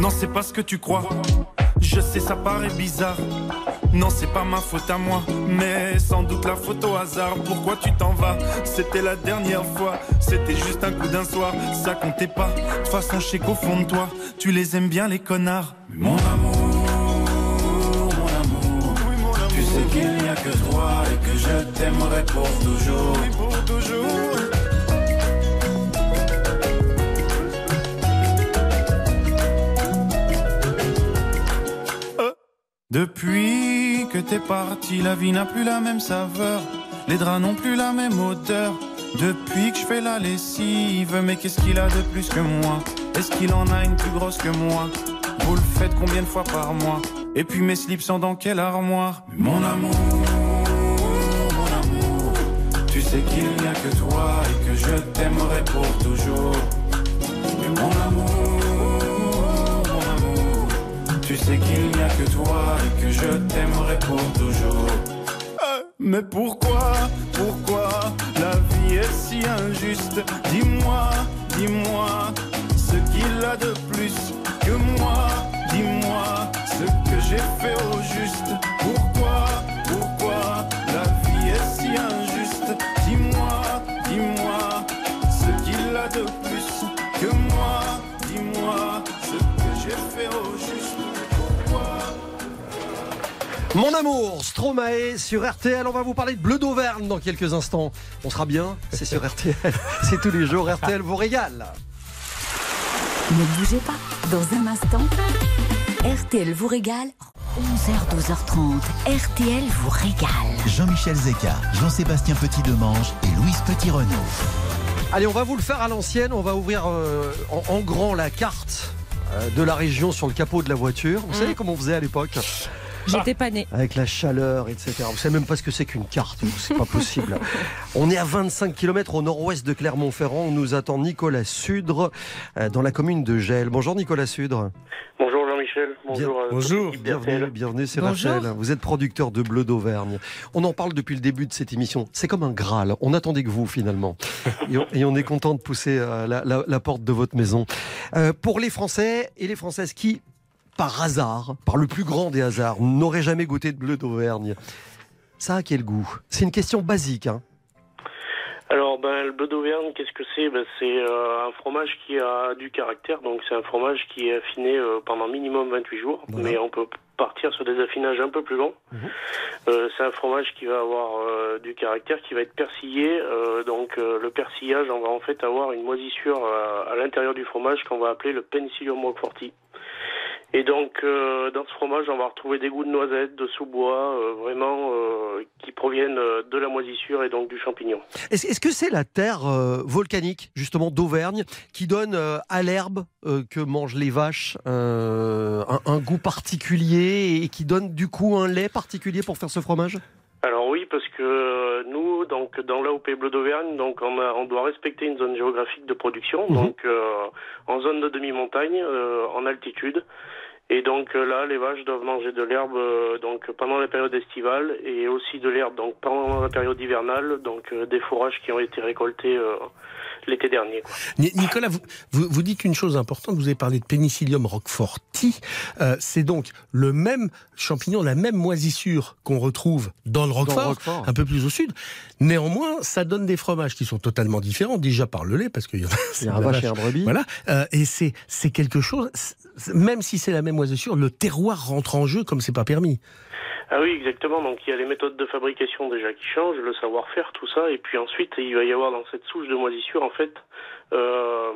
[SPEAKER 12] Non, c'est pas ce que tu crois. Je sais, ça paraît bizarre. Non, c'est pas ma faute à moi, mais sans doute la faute au hasard. Pourquoi tu t'en vas? C'était la dernière fois. C'était juste un coup d'un soir. Ça comptait pas. De toute façon, je sais qu'au fond de toi, tu les aimes bien, les connards. Mais mon amour, mon amour. Tu sais qu'il n'y a que toi et que je t'aimerai pour toujours. pour toujours. Depuis que t'es parti, la vie n'a plus la même saveur. Les draps n'ont plus la même odeur. Depuis que je fais la lessive, mais qu'est-ce qu'il a de plus que moi? Est-ce qu'il en a une plus grosse que moi? Vous le faites combien de fois par mois? Et puis mes slips sont dans quelle armoire? Mon amour, mon amour, tu sais qu'il n'y a que toi et que je t'aimerai pour toujours. Mais mon amour, sais qu'il n'y a que toi et que je t'aimerai pour toujours. Mais pourquoi, pourquoi la vie est si injuste? Dis-moi, dis-moi ce qu'il a de plus que moi. Dis-moi ce que j'ai fait au juste.
[SPEAKER 3] Mon amour, Stromae sur RTL. On va vous parler de bleu d'Auvergne dans quelques instants. On sera bien, c'est sur RTL. C'est tous les jours. RTL vous régale.
[SPEAKER 2] Ne bougez pas. Dans un instant, RTL vous régale. 11h, 12h30. RTL vous régale.
[SPEAKER 1] Jean-Michel Zeka, Jean-Sébastien Petit-Demange et Louise Petit-Renaud.
[SPEAKER 3] Allez, on va vous le faire à l'ancienne. On va ouvrir euh, en, en grand la carte euh, de la région sur le capot de la voiture. Vous savez comment on faisait à l'époque?
[SPEAKER 4] J'étais pas née.
[SPEAKER 3] Avec la chaleur, etc. Vous savez même pas ce que c'est qu'une carte, c'est pas possible. On est à 25 km au nord-ouest de Clermont-Ferrand. On nous attend Nicolas Sudre euh, dans la commune de Gel. Bonjour Nicolas Sudre.
[SPEAKER 13] Bonjour Jean-Michel, bonjour. toute l'équipe
[SPEAKER 3] Bienvenue, bienvenue, c'est
[SPEAKER 13] Bonjour.
[SPEAKER 3] Rachel. Vous êtes producteur de Bleu d'Auvergne. On en parle depuis le début de cette émission. C'est comme un Graal. On attendait que vous, finalement. Et on, et on est content de pousser euh, la, la- la porte de votre maison. Euh, pour les Français et les Françaises qui, par hasard, par le plus grand des hasards, n'auraient jamais goûté de Bleu d'Auvergne, ça a quel goût? C'est une question basique. Hein.
[SPEAKER 13] Alors, ben, le bleu d'Auvergne, qu'est-ce que c'est? Ben, C'est euh, un fromage qui a du caractère, donc c'est un fromage qui est affiné euh, pendant minimum 28 jours, mais on peut partir sur des affinages un peu plus longs. Euh, c'est un fromage qui va avoir euh, du caractère, qui va être persillé. donc le persillage, on va en fait avoir une moisissure à l'intérieur du fromage qu'on va appeler le Penicillium roqueforti. Et donc, euh, dans ce fromage, on va retrouver des goûts de noisettes, de sous-bois, euh, vraiment euh, qui proviennent de la moisissure et donc du champignon.
[SPEAKER 3] Est-ce que c'est la terre volcanique, justement, d'Auvergne, qui donne à l'herbe que mangent les vaches un, un goût particulier et qui donne du coup un lait particulier pour faire ce fromage?
[SPEAKER 13] Alors oui, parce que nous, donc dans l'AOP Bleu d'Auvergne, donc on, a- on doit respecter une zone géographique de production,
[SPEAKER 3] Mhm.
[SPEAKER 13] donc euh, en zone de demi-montagne, euh, en altitude. Et donc euh, là, les vaches doivent manger de l'herbe euh, donc pendant la période estivale et aussi de l'herbe donc pendant la période hivernale, donc euh, des fourrages qui ont été récoltés euh, l'été dernier. quoi.
[SPEAKER 5] Ni- Nicolas, vous, vous, vous dites une chose importante, vous avez parlé de Penicillium roqueforti. Euh, c'est donc le même champignon, la même moisissure qu'on retrouve dans le roquefort,
[SPEAKER 3] Roquefort.
[SPEAKER 5] un peu plus au sud. Néanmoins, ça donne des fromages qui sont totalement différents, déjà par le lait, parce qu'il y en a...
[SPEAKER 3] Il y a un
[SPEAKER 5] la
[SPEAKER 3] vache et un brebis.
[SPEAKER 5] Voilà, Euh, et c'est c'est quelque chose, même si c'est la même le terroir rentre en jeu comme c'est pas permis.
[SPEAKER 13] Ah oui, exactement. Donc il y a les méthodes de fabrication déjà qui changent, le savoir-faire, tout ça. Et puis ensuite, il va y avoir dans cette souche de moisissure, en fait, euh,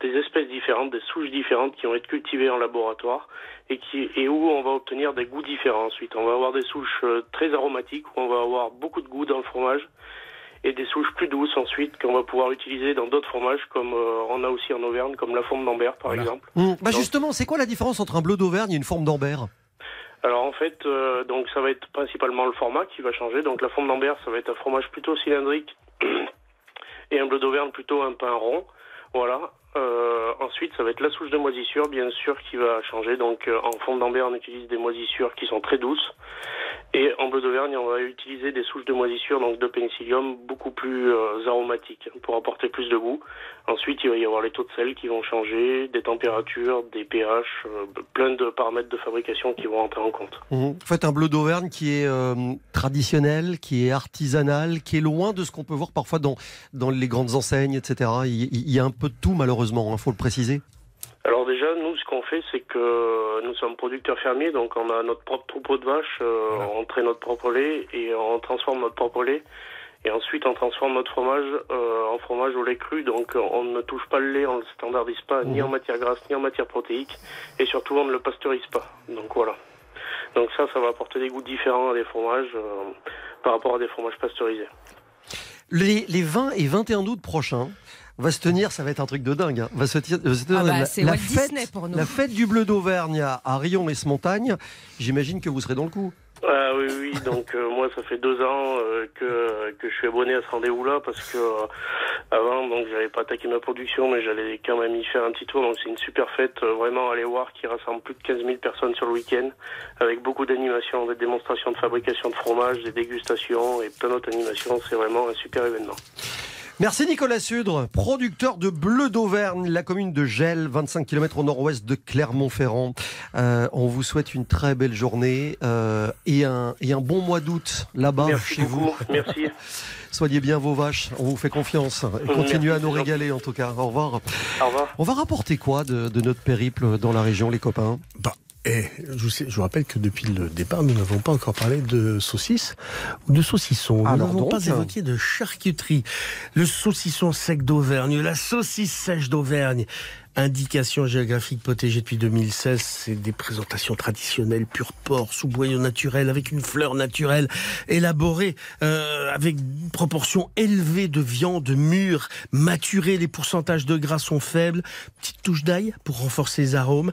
[SPEAKER 13] des espèces différentes, des souches différentes qui vont être cultivées en laboratoire et, qui, et où on va obtenir des goûts différents ensuite. On va avoir des souches euh, très aromatiques, où on va avoir beaucoup de goût dans le fromage et des souches plus douces ensuite qu'on va pouvoir utiliser dans d'autres fromages comme euh, on a aussi en Auvergne, comme la forme d'Ambert par exemple.
[SPEAKER 3] Hum, Bah
[SPEAKER 13] Donc-
[SPEAKER 3] justement, c'est quoi la différence entre un bleu d'Auvergne et une forme d'Ambert?
[SPEAKER 13] Alors en fait, euh, donc ça va être principalement le format qui va changer. Donc la forme d'Ambert, ça va être un fromage plutôt cylindrique et un bleu d'Auvergne plutôt un pain rond. Voilà. Euh, ensuite, ça va être la souche de moisissure, bien sûr, qui va changer. Donc euh, en forme d'Ambert, on utilise des moisissures qui sont très douces. Et en bleu d'Auvergne, on va utiliser des souches de moisissure, donc de pénicillium, beaucoup plus euh, aromatiques pour apporter plus de goût. Ensuite, il va y avoir les taux de sel qui vont changer, des températures, des pH, plein de paramètres de fabrication qui vont entrer en compte.
[SPEAKER 3] Hum, Vous faites un bleu d'Auvergne qui est traditionnel, qui est artisanal, qui est loin de ce qu'on peut voir parfois dans, dans les grandes enseignes, etc. Il y a un peu de tout, malheureusement, il faut le préciser.
[SPEAKER 13] Alors déjà, nous, ce qu'on fait, c'est que nous sommes producteurs fermiers, donc on a notre propre troupeau de vaches, euh, on traite notre propre lait et on transforme notre propre lait. Et ensuite, on transforme notre fromage euh, en fromage au lait cru, donc euh, on ne touche pas le lait, on ne le standardise pas ni en matière grasse ni en matière protéique, et surtout on ne le pasteurise pas. Donc voilà. Donc ça, ça va apporter des goûts différents à des fromages euh, par rapport à des fromages pasteurisés.
[SPEAKER 3] Les, les 20 et 21 août prochains, va se tenir, ça va être un truc de dingue. hein, Va se tenir, va se tenir
[SPEAKER 4] Ah bah,
[SPEAKER 3] la,
[SPEAKER 4] c'est
[SPEAKER 3] la
[SPEAKER 4] Walt
[SPEAKER 3] fête,
[SPEAKER 4] Disney pour nous.
[SPEAKER 3] la fête du bleu d'Auvergne à, à Rion-les-Montagne. J'imagine que vous serez dans le coup.
[SPEAKER 13] Ah oui, oui, donc euh, moi ça fait deux ans euh, que, que je suis abonné à ce rendez-vous-là parce que euh, avant donc j'avais pas attaqué ma production mais j'allais quand même y faire un petit tour donc c'est une super fête euh, vraiment à aller voir qui rassemble plus de 15 000 personnes sur le week-end avec beaucoup d'animations, des démonstrations de fabrication de fromage, des dégustations et plein d'autres animations, c'est vraiment un super événement.
[SPEAKER 3] Merci Nicolas Sudre, producteur de bleu d'Auvergne, la commune de Gel, 25 km au nord-ouest de Clermont-Ferrand. Euh, on vous souhaite une très belle journée euh, et, un, et un bon mois d'août là-bas
[SPEAKER 13] Merci
[SPEAKER 3] chez
[SPEAKER 13] beaucoup,
[SPEAKER 3] vous.
[SPEAKER 13] merci.
[SPEAKER 3] Soyez bien vos vaches, on vous fait confiance. Et continuez à nous régaler en tout cas. Au revoir.
[SPEAKER 13] Au revoir.
[SPEAKER 3] On va rapporter quoi de, de notre périple dans la région, les copains?
[SPEAKER 5] Bah, et je vous, sais- je vous rappelle que depuis le départ, nous n'avons pas encore parlé de saucisses ou de saucissons. Nous n'avons pas évoqué de charcuterie. Le saucisson sec d'Auvergne, la saucisse sèche d'Auvergne. Indication géographique protégée depuis 2016, c'est des présentations traditionnelles, pur porc, sous boyau naturel, avec une fleur naturelle, élaborée euh, avec une proportion élevée de viande mûre, maturée, les pourcentages de gras sont faibles, petite touche d'ail pour renforcer les arômes,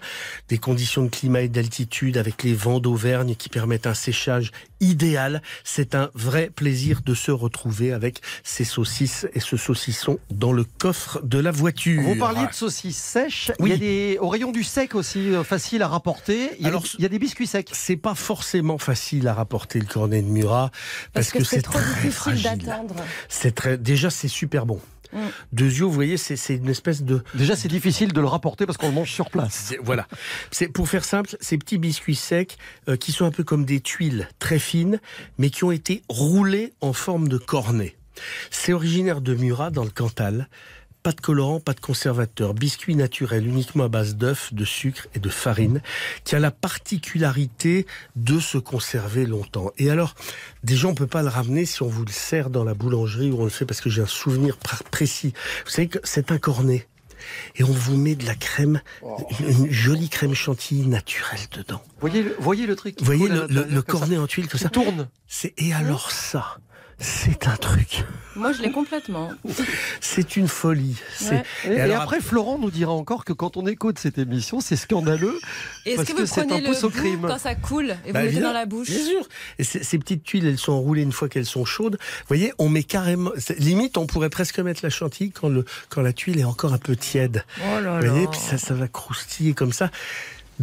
[SPEAKER 5] des conditions de climat et d'altitude avec les vents d'Auvergne qui permettent un séchage idéal. C'est un vrai plaisir de se retrouver avec ces saucisses et ce saucisson dans le coffre de la voiture.
[SPEAKER 3] Vous parliez de saucisses sèches.
[SPEAKER 5] Oui.
[SPEAKER 3] Il y a des, au rayon du sec aussi, euh, facile à rapporter. Il y a,
[SPEAKER 5] Alors,
[SPEAKER 3] des, il y a des biscuits secs.
[SPEAKER 5] C'est pas forcément facile à rapporter le cornet de Murat parce,
[SPEAKER 4] Parce que c'est trop
[SPEAKER 5] très
[SPEAKER 4] difficile
[SPEAKER 5] fragile.
[SPEAKER 4] d'attendre.
[SPEAKER 5] C'est très, déjà c'est super bon.
[SPEAKER 4] Mm.
[SPEAKER 5] Deux yeux, vous voyez, c'est une espèce de.
[SPEAKER 3] Déjà, c'est difficile de le rapporter parce qu'on le mange sur place.
[SPEAKER 5] Voilà. C'est pour faire simple, ces petits biscuits secs euh, qui sont un peu comme des tuiles très fines, mais qui ont été roulés en forme de cornet. C'est originaire de Murat dans le Cantal. Pas de colorant, pas de conservateur. Biscuit naturel uniquement à base d'œufs, de sucre et de farine, qui a la particularité de se conserver longtemps. Et alors, déjà, on peut pas le ramener si on vous le sert dans la boulangerie ou on le fait parce que j'ai un souvenir pr- précis. Vous savez que c'est un cornet. et on vous met de la crème, une jolie crème chantilly naturelle dedans.
[SPEAKER 3] Voyez, le- voyez le truc
[SPEAKER 5] voyez le, le- le cornet en tuile
[SPEAKER 3] Qui
[SPEAKER 5] ça
[SPEAKER 3] tourne.
[SPEAKER 5] C'est et alors ça, c'est un truc,
[SPEAKER 4] Moi, je l'ai complètement.
[SPEAKER 5] c'est une folie.
[SPEAKER 4] Ouais.
[SPEAKER 3] Et, et
[SPEAKER 5] alors
[SPEAKER 3] après, Florent nous dira encore que quand on écoute cette émission, c'est scandaleux.
[SPEAKER 4] Est-ce
[SPEAKER 3] Parce
[SPEAKER 4] que
[SPEAKER 3] que
[SPEAKER 4] vous
[SPEAKER 3] c'est un
[SPEAKER 4] prenez
[SPEAKER 3] pouce
[SPEAKER 4] le
[SPEAKER 3] au crime.
[SPEAKER 4] quand ça coule et vous
[SPEAKER 5] Bah,
[SPEAKER 4] mettez dans la bouche
[SPEAKER 5] Bien sûr. Et ces, petites tuiles, elles sont enroulées une fois qu'elles sont chaudes. Vous voyez, on met carrément. Limite, on pourrait presque mettre la chantilly quand, le, quand la tuile est encore un peu tiède.
[SPEAKER 4] Oh là
[SPEAKER 5] Vous voyez,
[SPEAKER 4] là.
[SPEAKER 5] puis ça, ça va croustiller comme ça.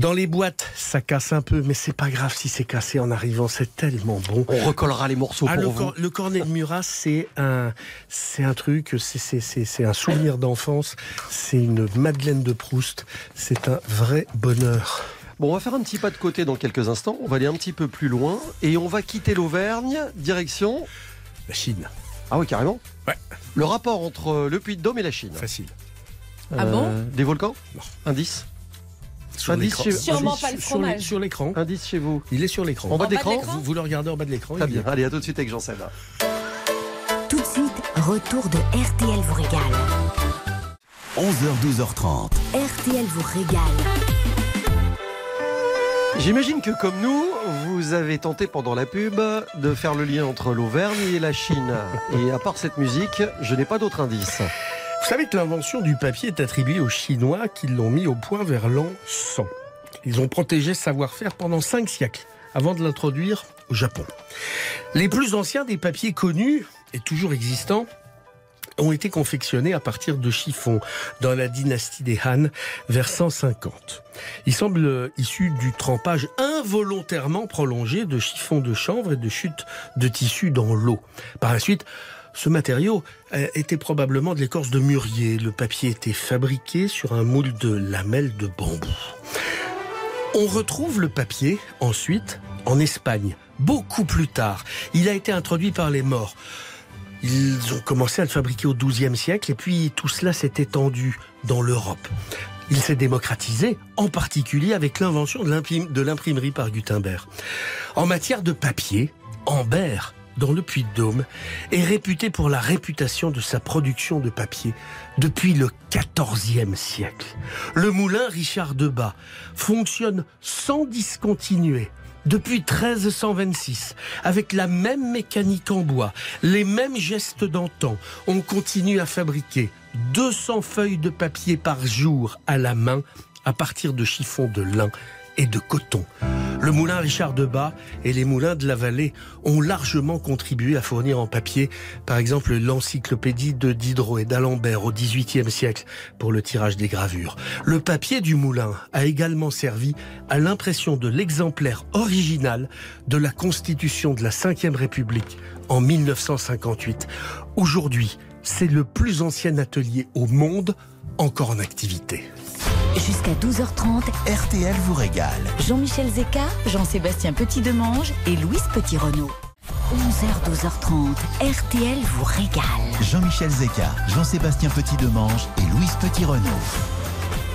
[SPEAKER 5] Dans les boîtes, ça casse un peu, mais c'est pas grave si c'est cassé en arrivant, c'est tellement bon.
[SPEAKER 3] On recollera les morceaux
[SPEAKER 5] Ah,
[SPEAKER 3] pour
[SPEAKER 5] le,
[SPEAKER 3] vous.
[SPEAKER 5] cor- le cornet de Murat, c'est un, c'est un truc, c'est- c'est c'est- c'est un souvenir d'enfance, c'est une Madeleine de Proust, c'est un vrai bonheur.
[SPEAKER 3] Bon, on va faire un petit pas de côté dans quelques instants. On va aller un petit peu plus loin et on va quitter l'Auvergne, direction.
[SPEAKER 5] La Chine.
[SPEAKER 3] Ah oui, carrément
[SPEAKER 5] Ouais.
[SPEAKER 3] Le rapport entre le Puy-de-Dôme et la Chine.
[SPEAKER 5] Facile.
[SPEAKER 4] Ah bon?
[SPEAKER 3] Des volcans?
[SPEAKER 5] Non.
[SPEAKER 3] Indice?
[SPEAKER 5] Sur
[SPEAKER 3] Indice
[SPEAKER 5] l'écran.
[SPEAKER 3] chez-
[SPEAKER 4] Sûrement
[SPEAKER 5] Indice
[SPEAKER 4] pas le
[SPEAKER 5] sur l'é-
[SPEAKER 4] fromage.
[SPEAKER 5] Sur l'écran.
[SPEAKER 3] Indice chez vous.
[SPEAKER 5] Il est sur l'écran.
[SPEAKER 3] En bas
[SPEAKER 4] En
[SPEAKER 3] de
[SPEAKER 4] bas de
[SPEAKER 3] l'écran
[SPEAKER 5] Vous, vous le regardez en bas de l'écran.
[SPEAKER 3] Très bien. Allez, à tout de suite avec Jean Sella.
[SPEAKER 2] Tout de suite, retour de RTL vous régale.
[SPEAKER 1] 11h, 12h30.
[SPEAKER 2] RTL vous régale.
[SPEAKER 3] J'imagine que comme nous, vous avez tenté pendant la pub de faire le lien entre l'Auvergne et la Chine. Et à part cette musique, je n'ai pas d'autre indice.
[SPEAKER 5] Vous savez que l'invention du papier est attribuée aux Chinois qui l'ont mis au point vers l'an 100. Ils ont protégé ce savoir-faire pendant cinq siècles avant de l'introduire au Japon. Les plus anciens des papiers connus et toujours existants ont été confectionnés à partir de chiffons dans la dynastie des Han vers 150. Ils semblent issus du trempage involontairement prolongé de chiffons de chanvre et de chutes de tissu dans l'eau. Par la suite, ce matériau euh, était probablement de l'écorce de mûrier. Le papier était fabriqué sur un moule de lamelles de bambou. On retrouve le papier ensuite en Espagne, beaucoup plus tard. Il a été introduit par les morts. Ils ont commencé à le fabriquer au XIIe siècle et puis tout cela s'est étendu dans l'Europe. Il s'est démocratisé, en particulier avec l'invention de l'imprim- de l'imprimerie par Gutenberg. En matière de papier, Ambert, dans le Puy-de-Dôme, est réputé pour la réputation de sa production de papier depuis le XIVe siècle. Le moulin Richard Debat fonctionne sans discontinuer depuis 1326, avec la même mécanique en bois, les mêmes gestes d'antan, on continue à fabriquer 200 feuilles de papier par jour à la main à partir de chiffons de lin et de coton. Le moulin Richard Debat et les moulins de la vallée ont largement contribué à fournir en papier, par exemple, l'encyclopédie de Diderot et d'Alembert au XVIIIe siècle pour le tirage des gravures. Le papier du moulin a également servi à l'impression de l'exemplaire original de la Constitution de la Ve République en 1958. Aujourd'hui, c'est le plus ancien atelier au monde encore en activité.
[SPEAKER 2] Jusqu'à 12h30,
[SPEAKER 1] RTL vous régale.
[SPEAKER 2] Jean-Michel Zeka, Jean-Sébastien Petit-Demange et Louise Petit-Renault. 11h, 12h30, RTL vous régale.
[SPEAKER 1] Jean-Michel Zeka, Jean-Sébastien Petit-Demange et Louise Petit-Renault.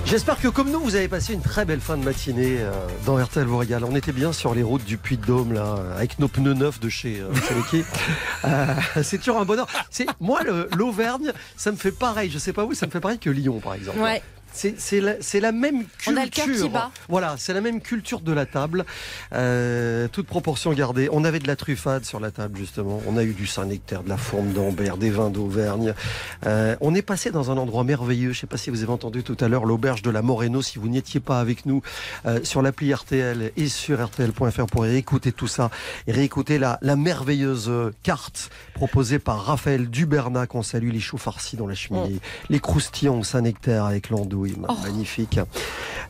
[SPEAKER 3] J'espère que comme nous, vous avez passé une très belle fin de matinée euh, dans RTL vous régale. On était bien sur les routes du Puy-de-Dôme, là, avec nos pneus neufs de chez euh, chez. Euh, c'est toujours un bonheur. C'est Moi, l'Auvergne, ça me fait pareil. Je sais pas vous, ça me fait pareil que Lyon, par exemple.
[SPEAKER 4] Ouais.
[SPEAKER 3] C'est c'est la, c'est la même culture. Voilà, c'est la même culture de la table, euh, toute proportion gardée. On avait de la truffade sur la table justement. On a eu du Saint-Nectaire, de la fourme d'Ambert, des vins d'Auvergne. Euh, on est passé dans un endroit merveilleux. Je ne sais pas si vous avez entendu tout à l'heure l'auberge de la Moreno. Si vous n'étiez pas avec nous euh, sur l'appli RTL et sur RTL.fr pour écouter tout ça et réécouter la, la merveilleuse euh, carte proposée par Raphaël Dubernac. On salue les choux farcis dans la cheminée, les croustillants au Saint-Nectaire avec l'andouille,
[SPEAKER 4] Oh.
[SPEAKER 3] magnifique.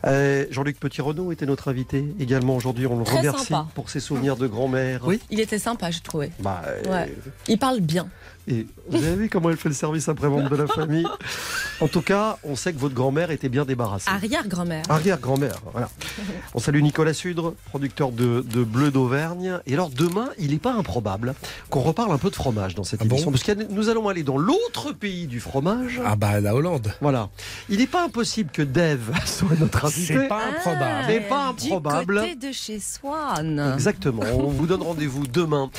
[SPEAKER 3] Euh, Jean-Luc Petit-Renaud était notre invité également aujourd'hui. On le
[SPEAKER 4] Très
[SPEAKER 3] remercie
[SPEAKER 4] sympa.
[SPEAKER 3] pour ses souvenirs de grand-mère.
[SPEAKER 5] Oui.
[SPEAKER 4] Il était sympa, j'ai trouvé.
[SPEAKER 3] Bah, euh,
[SPEAKER 4] Ouais. Il parle bien.
[SPEAKER 3] Et vous avez vu comment elle fait le service après-vente de la famille? En tout cas, on sait que votre grand-mère était bien débarrassée.
[SPEAKER 4] Arrière-grand-mère.
[SPEAKER 3] Arrière-grand-mère, voilà. On salue Nicolas Sudre, producteur de, de Bleu d'Auvergne. Et alors demain, il n'est pas improbable qu'on reparle un peu de fromage dans cette
[SPEAKER 5] Ah bon
[SPEAKER 3] émission, parce que nous allons aller dans l'autre pays du fromage.
[SPEAKER 5] Ah bah la Hollande.
[SPEAKER 3] Voilà. Il n'est pas impossible que Dave soit notre invité.
[SPEAKER 5] C'est pas improbable.
[SPEAKER 3] C'est pas improbable.
[SPEAKER 4] Du côté de chez Swan.
[SPEAKER 3] Exactement. On vous donne rendez-vous demain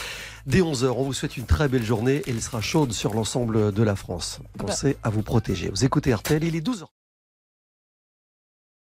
[SPEAKER 3] dès 11h. On vous souhaite une très belle journée et elle sera chaude sur l'ensemble de la France. Pensez à vous protéger. Vous écoutez RTL, il est 12h.